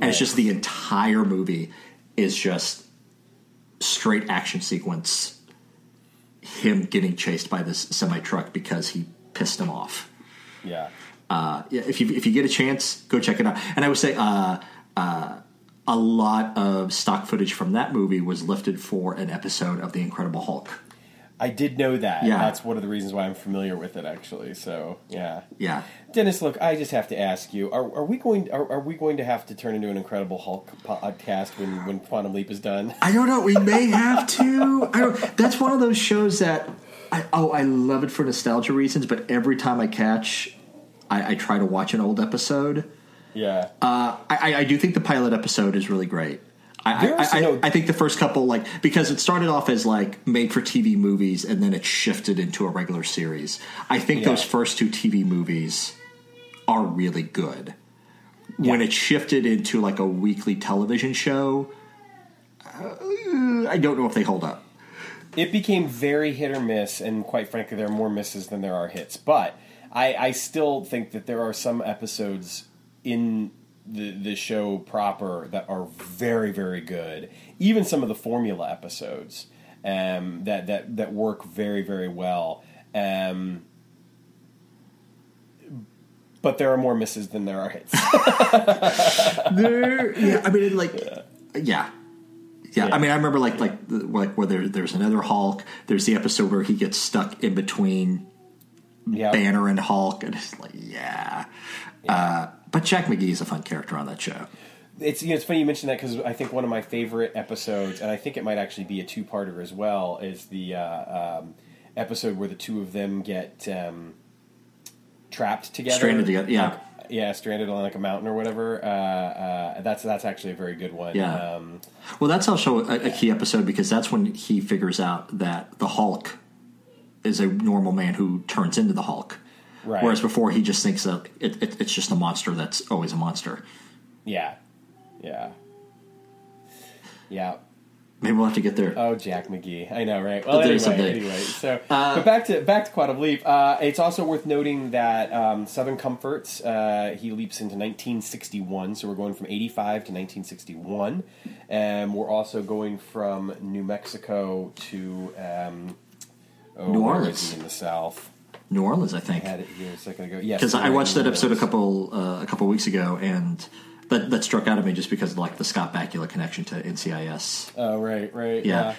and it's just the entire movie is just straight action sequence. Him getting chased by this semi truck because he pissed him off. Yeah. Uh. If you if you get a chance, go check it out. And I would say. Uh, uh, a lot of stock footage from that movie was lifted for an episode of The Incredible Hulk. I did know that. Yeah. That's one of the reasons why I'm familiar with it, actually. So, yeah. Yeah. Dennis, look, I just have to ask you: Are, are we going? Are, are, we going to have to turn into an Incredible Hulk podcast when when Quantum Leap is done? I don't know. We may have to. I don't. That's one of those shows that I, oh, I love it for nostalgia reasons, but every time I catch, I, I try to watch an old episode. Yeah. Uh, I, I do think the pilot episode is really great. I, I, I, I, think the first couple, like, because it started off as like made for TV movies and then it shifted into a regular series. I think yeah. those first two TV movies are really good. Yeah. When it shifted into like a weekly television show, uh, I don't know if they hold up. It became very hit or miss, and quite frankly, there are more misses than there are hits. But I, I still think that there are some episodes in the the show proper that are very very good. Even some of the formula episodes um, that that that work very very well. Um, but there are more misses than there are hits. [laughs] there, yeah, I mean, like, yeah. yeah. Yeah, I mean, I remember like like like where there, there's another Hulk. There's the episode where he gets stuck in between yep. Banner and Hulk, and it's like, yeah. yeah. Uh, but Jack McGee is a fun character on that show. It's you know, it's funny you mentioned that because I think one of my favorite episodes, and I think it might actually be a two parter as well, is the uh, um, episode where the two of them get um, trapped together, stranded together. Yeah, like, yeah, stranded on like a mountain or whatever. Uh, uh, that's that's actually a very good one. Yeah. Um, well, that's also a, a, key episode because that's when he figures out that the Hulk is a normal man who turns into the Hulk. Right. Whereas before he just thinks that it, it, it's just a monster that's always a monster. Yeah. Yeah. Yeah. Maybe we'll have to get there. Oh, Jack McGee. I know, right? Well, anyway, anyway. So, uh, but back to back to Quantum Leap. Uh, it's also worth noting that um, Southern Comforts uh, he leaps into 1961. So we're going from 85 to 1961, and we're also going from New Mexico to um, oh, New Orleans in the South. New Orleans, I think. I had it here a second ago. Yes, because I watched that episode a couple uh, a couple weeks ago, and that that struck out at me just because of like the Scott Bakula connection to NCIS. Oh right, right, yeah. yeah.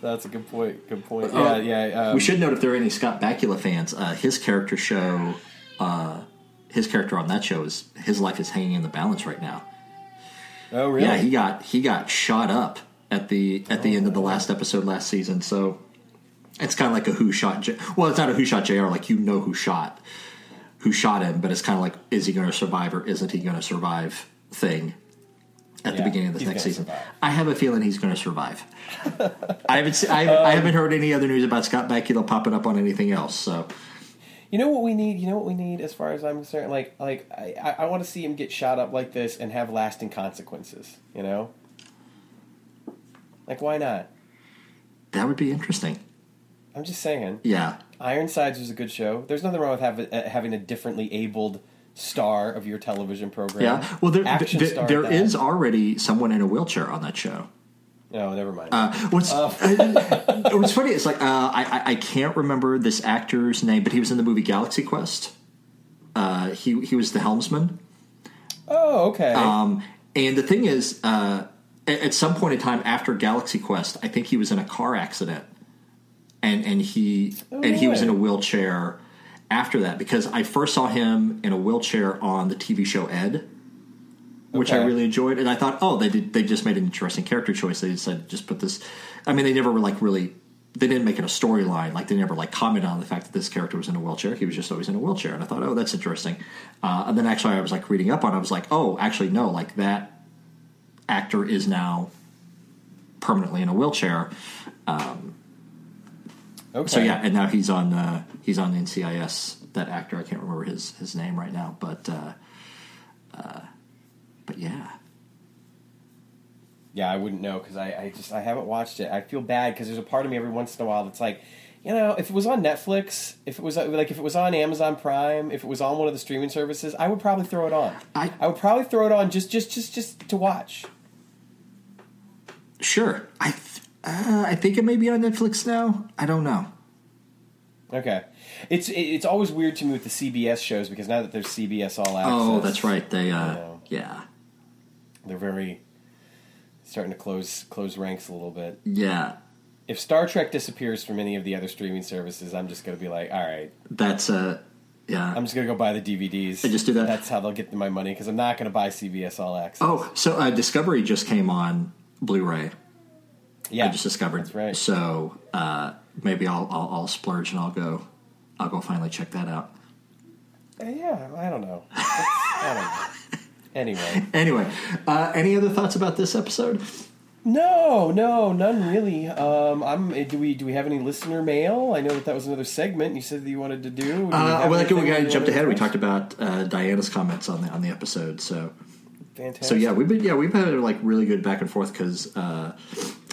That's a good point. Good point. Uh, yeah, yeah. Um, we should note if there are any Scott Bakula fans, uh, his character show, uh, his character on that show is his life is hanging in the balance right now. Oh really? Yeah, he got he got shot up at the at the oh, end of the last episode last season. So it's kind of like a who shot. J- well, it's not a who shot Jr. Like you know who shot who shot him, but it's kind of like is he going to survive or isn't he going to survive? thing at yeah, the beginning of this next season. Survive. I have a feeling he's going to survive. I haven't se- I, um, I, haven't heard any other news about Scott Bakula popping up on anything else. So, you know what we need? You know what we need, as far as I'm concerned. Like, like I, I want to see him get shot up like this and have lasting consequences. You know, like why not? That would be interesting. I'm just saying. Yeah, Ironsides was a good show. There's nothing wrong with have, uh, having a differently abled star of your television program. Yeah, well, there, there, there is already someone in a wheelchair on that show. No, never mind. Uh, what's uh. [laughs] what's funny is like uh, I I can't remember this actor's name, but he was in the movie Galaxy Quest. Uh, he he was the helmsman. Oh, okay. Um, and the thing is, uh, at, at some point in time after Galaxy Quest, I think he was in a car accident, and and he oh, and he was in a wheelchair after that because I first saw him in a wheelchair on the TV show Ed, which okay. I really enjoyed, and I thought, oh, they did they just made an interesting character choice. They decided to just put this. I mean, they never were like really. They didn't make it a storyline. Like they never like commented on the fact that this character was in a wheelchair. He was just always in a wheelchair, and I thought, oh, that's interesting. Uh, and then actually, I was like reading up on. it. I was like, oh, actually, no, like that actor is now permanently in a wheelchair. Um, Okay. So yeah, and now he's on uh, he's on NCIS. That actor, I can't remember his his name right now, but uh, uh, but yeah. Yeah, I wouldn't know because I, I just I haven't watched it. I feel bad because there's a part of me every once in a while that's like, you know, if it was on Netflix, if it was like if it was on Amazon Prime, if it was on one of the streaming services, I would probably throw it on. I, I would probably throw it on just just just just to watch. Sure, I uh, I think it may be on Netflix now. I don't know. Okay, it's it's always weird to me with the CBS shows because now that there's CBS All Access. Oh, that's right. They uh, you know, yeah, they're very starting to close close ranks a little bit. Yeah. If Star Trek disappears from any of the other streaming services, I'm just going to be like, all right, that's uh yeah. I'm just gonna go buy the DVDs. I just do that. That's how they'll get my money because I'm not gonna buy CBS All Access. Oh, so uh, Discovery just came on Blu-ray. Yeah, I just discovered. That's right. So uh, maybe I'll, I'll, I'll splurge and I'll go I'll go finally check that out. Uh, yeah, I don't know. [laughs] I don't know. Anyway. Anyway, uh, any other thoughts about this episode? No, no, none really. Um, I'm. Do we do we have any listener mail? I know that that was another segment you said that you wanted to do. do uh, well, we got jumped ahead. We talked about uh, Diana's comments on the on the episode. So, fantastic. So yeah, we've been yeah we've had like really good back and forth because uh,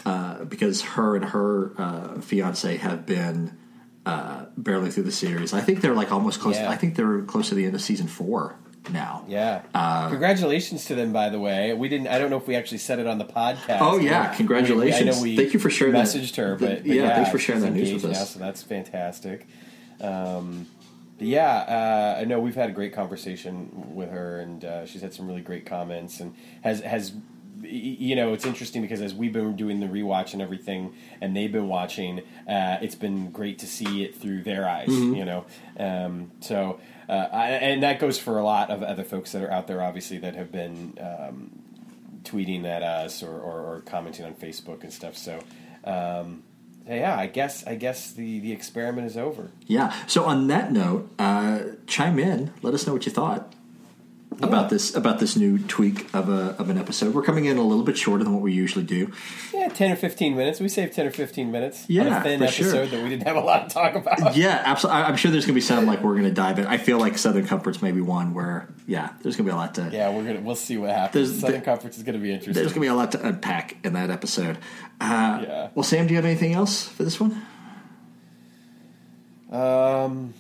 uh, because her and her uh, fiance have been uh, barely through the series. I think they're like almost close. Yeah. I think they're close to the end of season four now. Yeah. Uh, congratulations to them, by the way. We didn't. I don't know if we actually said it on the podcast. Oh yeah, congratulations! We, I know we Thank you for sharing. Messaged that, her, but, but yeah, yeah, thanks for sharing that news with us. Now, so that's fantastic. Um, yeah, uh, I know we've had a great conversation with her, and uh, she's had some really great comments, and has has you know, it's interesting because as we've been doing the rewatch and everything, and they've been watching, uh, it's been great to see it through their eyes. Mm-hmm. You know, um, so uh, I, and that goes for a lot of other folks that are out there, obviously, that have been um, tweeting at us or, or, or, commenting on Facebook and stuff. So. Um, yeah, I guess I guess the, the experiment is over. Yeah. So on that note, uh, chime in. Let us know what you thought. About this about this new tweak of a of an episode. We're coming in a little bit shorter than what we usually do. Yeah, ten or fifteen minutes. We saved ten or fifteen minutes. Yeah, thin episode sure. that we didn't have a lot to talk about. [laughs] Yeah, absolutely. I'm sure there's going to be some like we're going to dive in. I feel like Southern Comfort's maybe one where yeah, there's going to be a lot to. Yeah, we're gonna we'll see what happens. There's, Southern Comforts is going to be interesting. There's going to be a lot to unpack in that episode. Uh, yeah. Well, Sam, do you have anything else for this one? Um.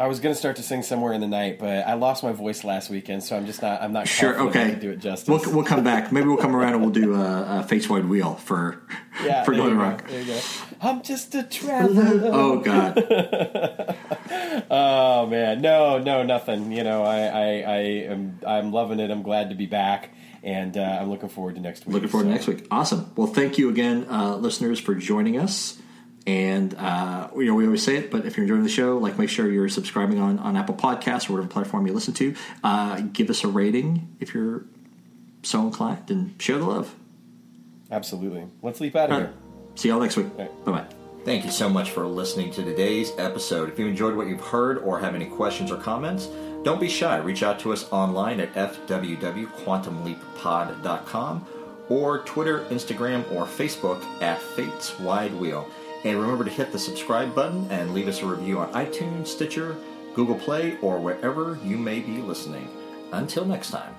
I was going to start to sing somewhere in the night, but I lost my voice last weekend, so I'm just not. I'm not sure. Okay, do it justice. We'll, we'll come back. Maybe we'll come around and we'll do a, a Fate's Wide Wheel for [laughs] yeah, for going rock. There you go. I'm just a traveler. [laughs] oh God. [laughs] oh man, no, no, nothing. You know, I, I, I am, I'm loving it. I'm glad to be back and uh, I'm looking forward to next week. Looking forward so. to next week. Awesome. Well, thank you again, uh, listeners, for joining us. And uh, you know, we always say it, but if you're enjoying the show, like make sure you're subscribing on, on Apple Podcasts or whatever platform you listen to. Uh, give us a rating if you're so inclined, and share the love. Absolutely. Let's leap out of here. See y'all next week. Right. Bye bye. Thank you so much for listening to today's episode. If you enjoyed what you've heard or have any questions or comments, don't be shy. Reach out to us online at fwwquantumleappod.com or Twitter, Instagram, or Facebook at Fates Wide Wheel. And remember to hit the subscribe button and leave us a review on iTunes, Stitcher, Google Play, or wherever you may be listening. Until next time.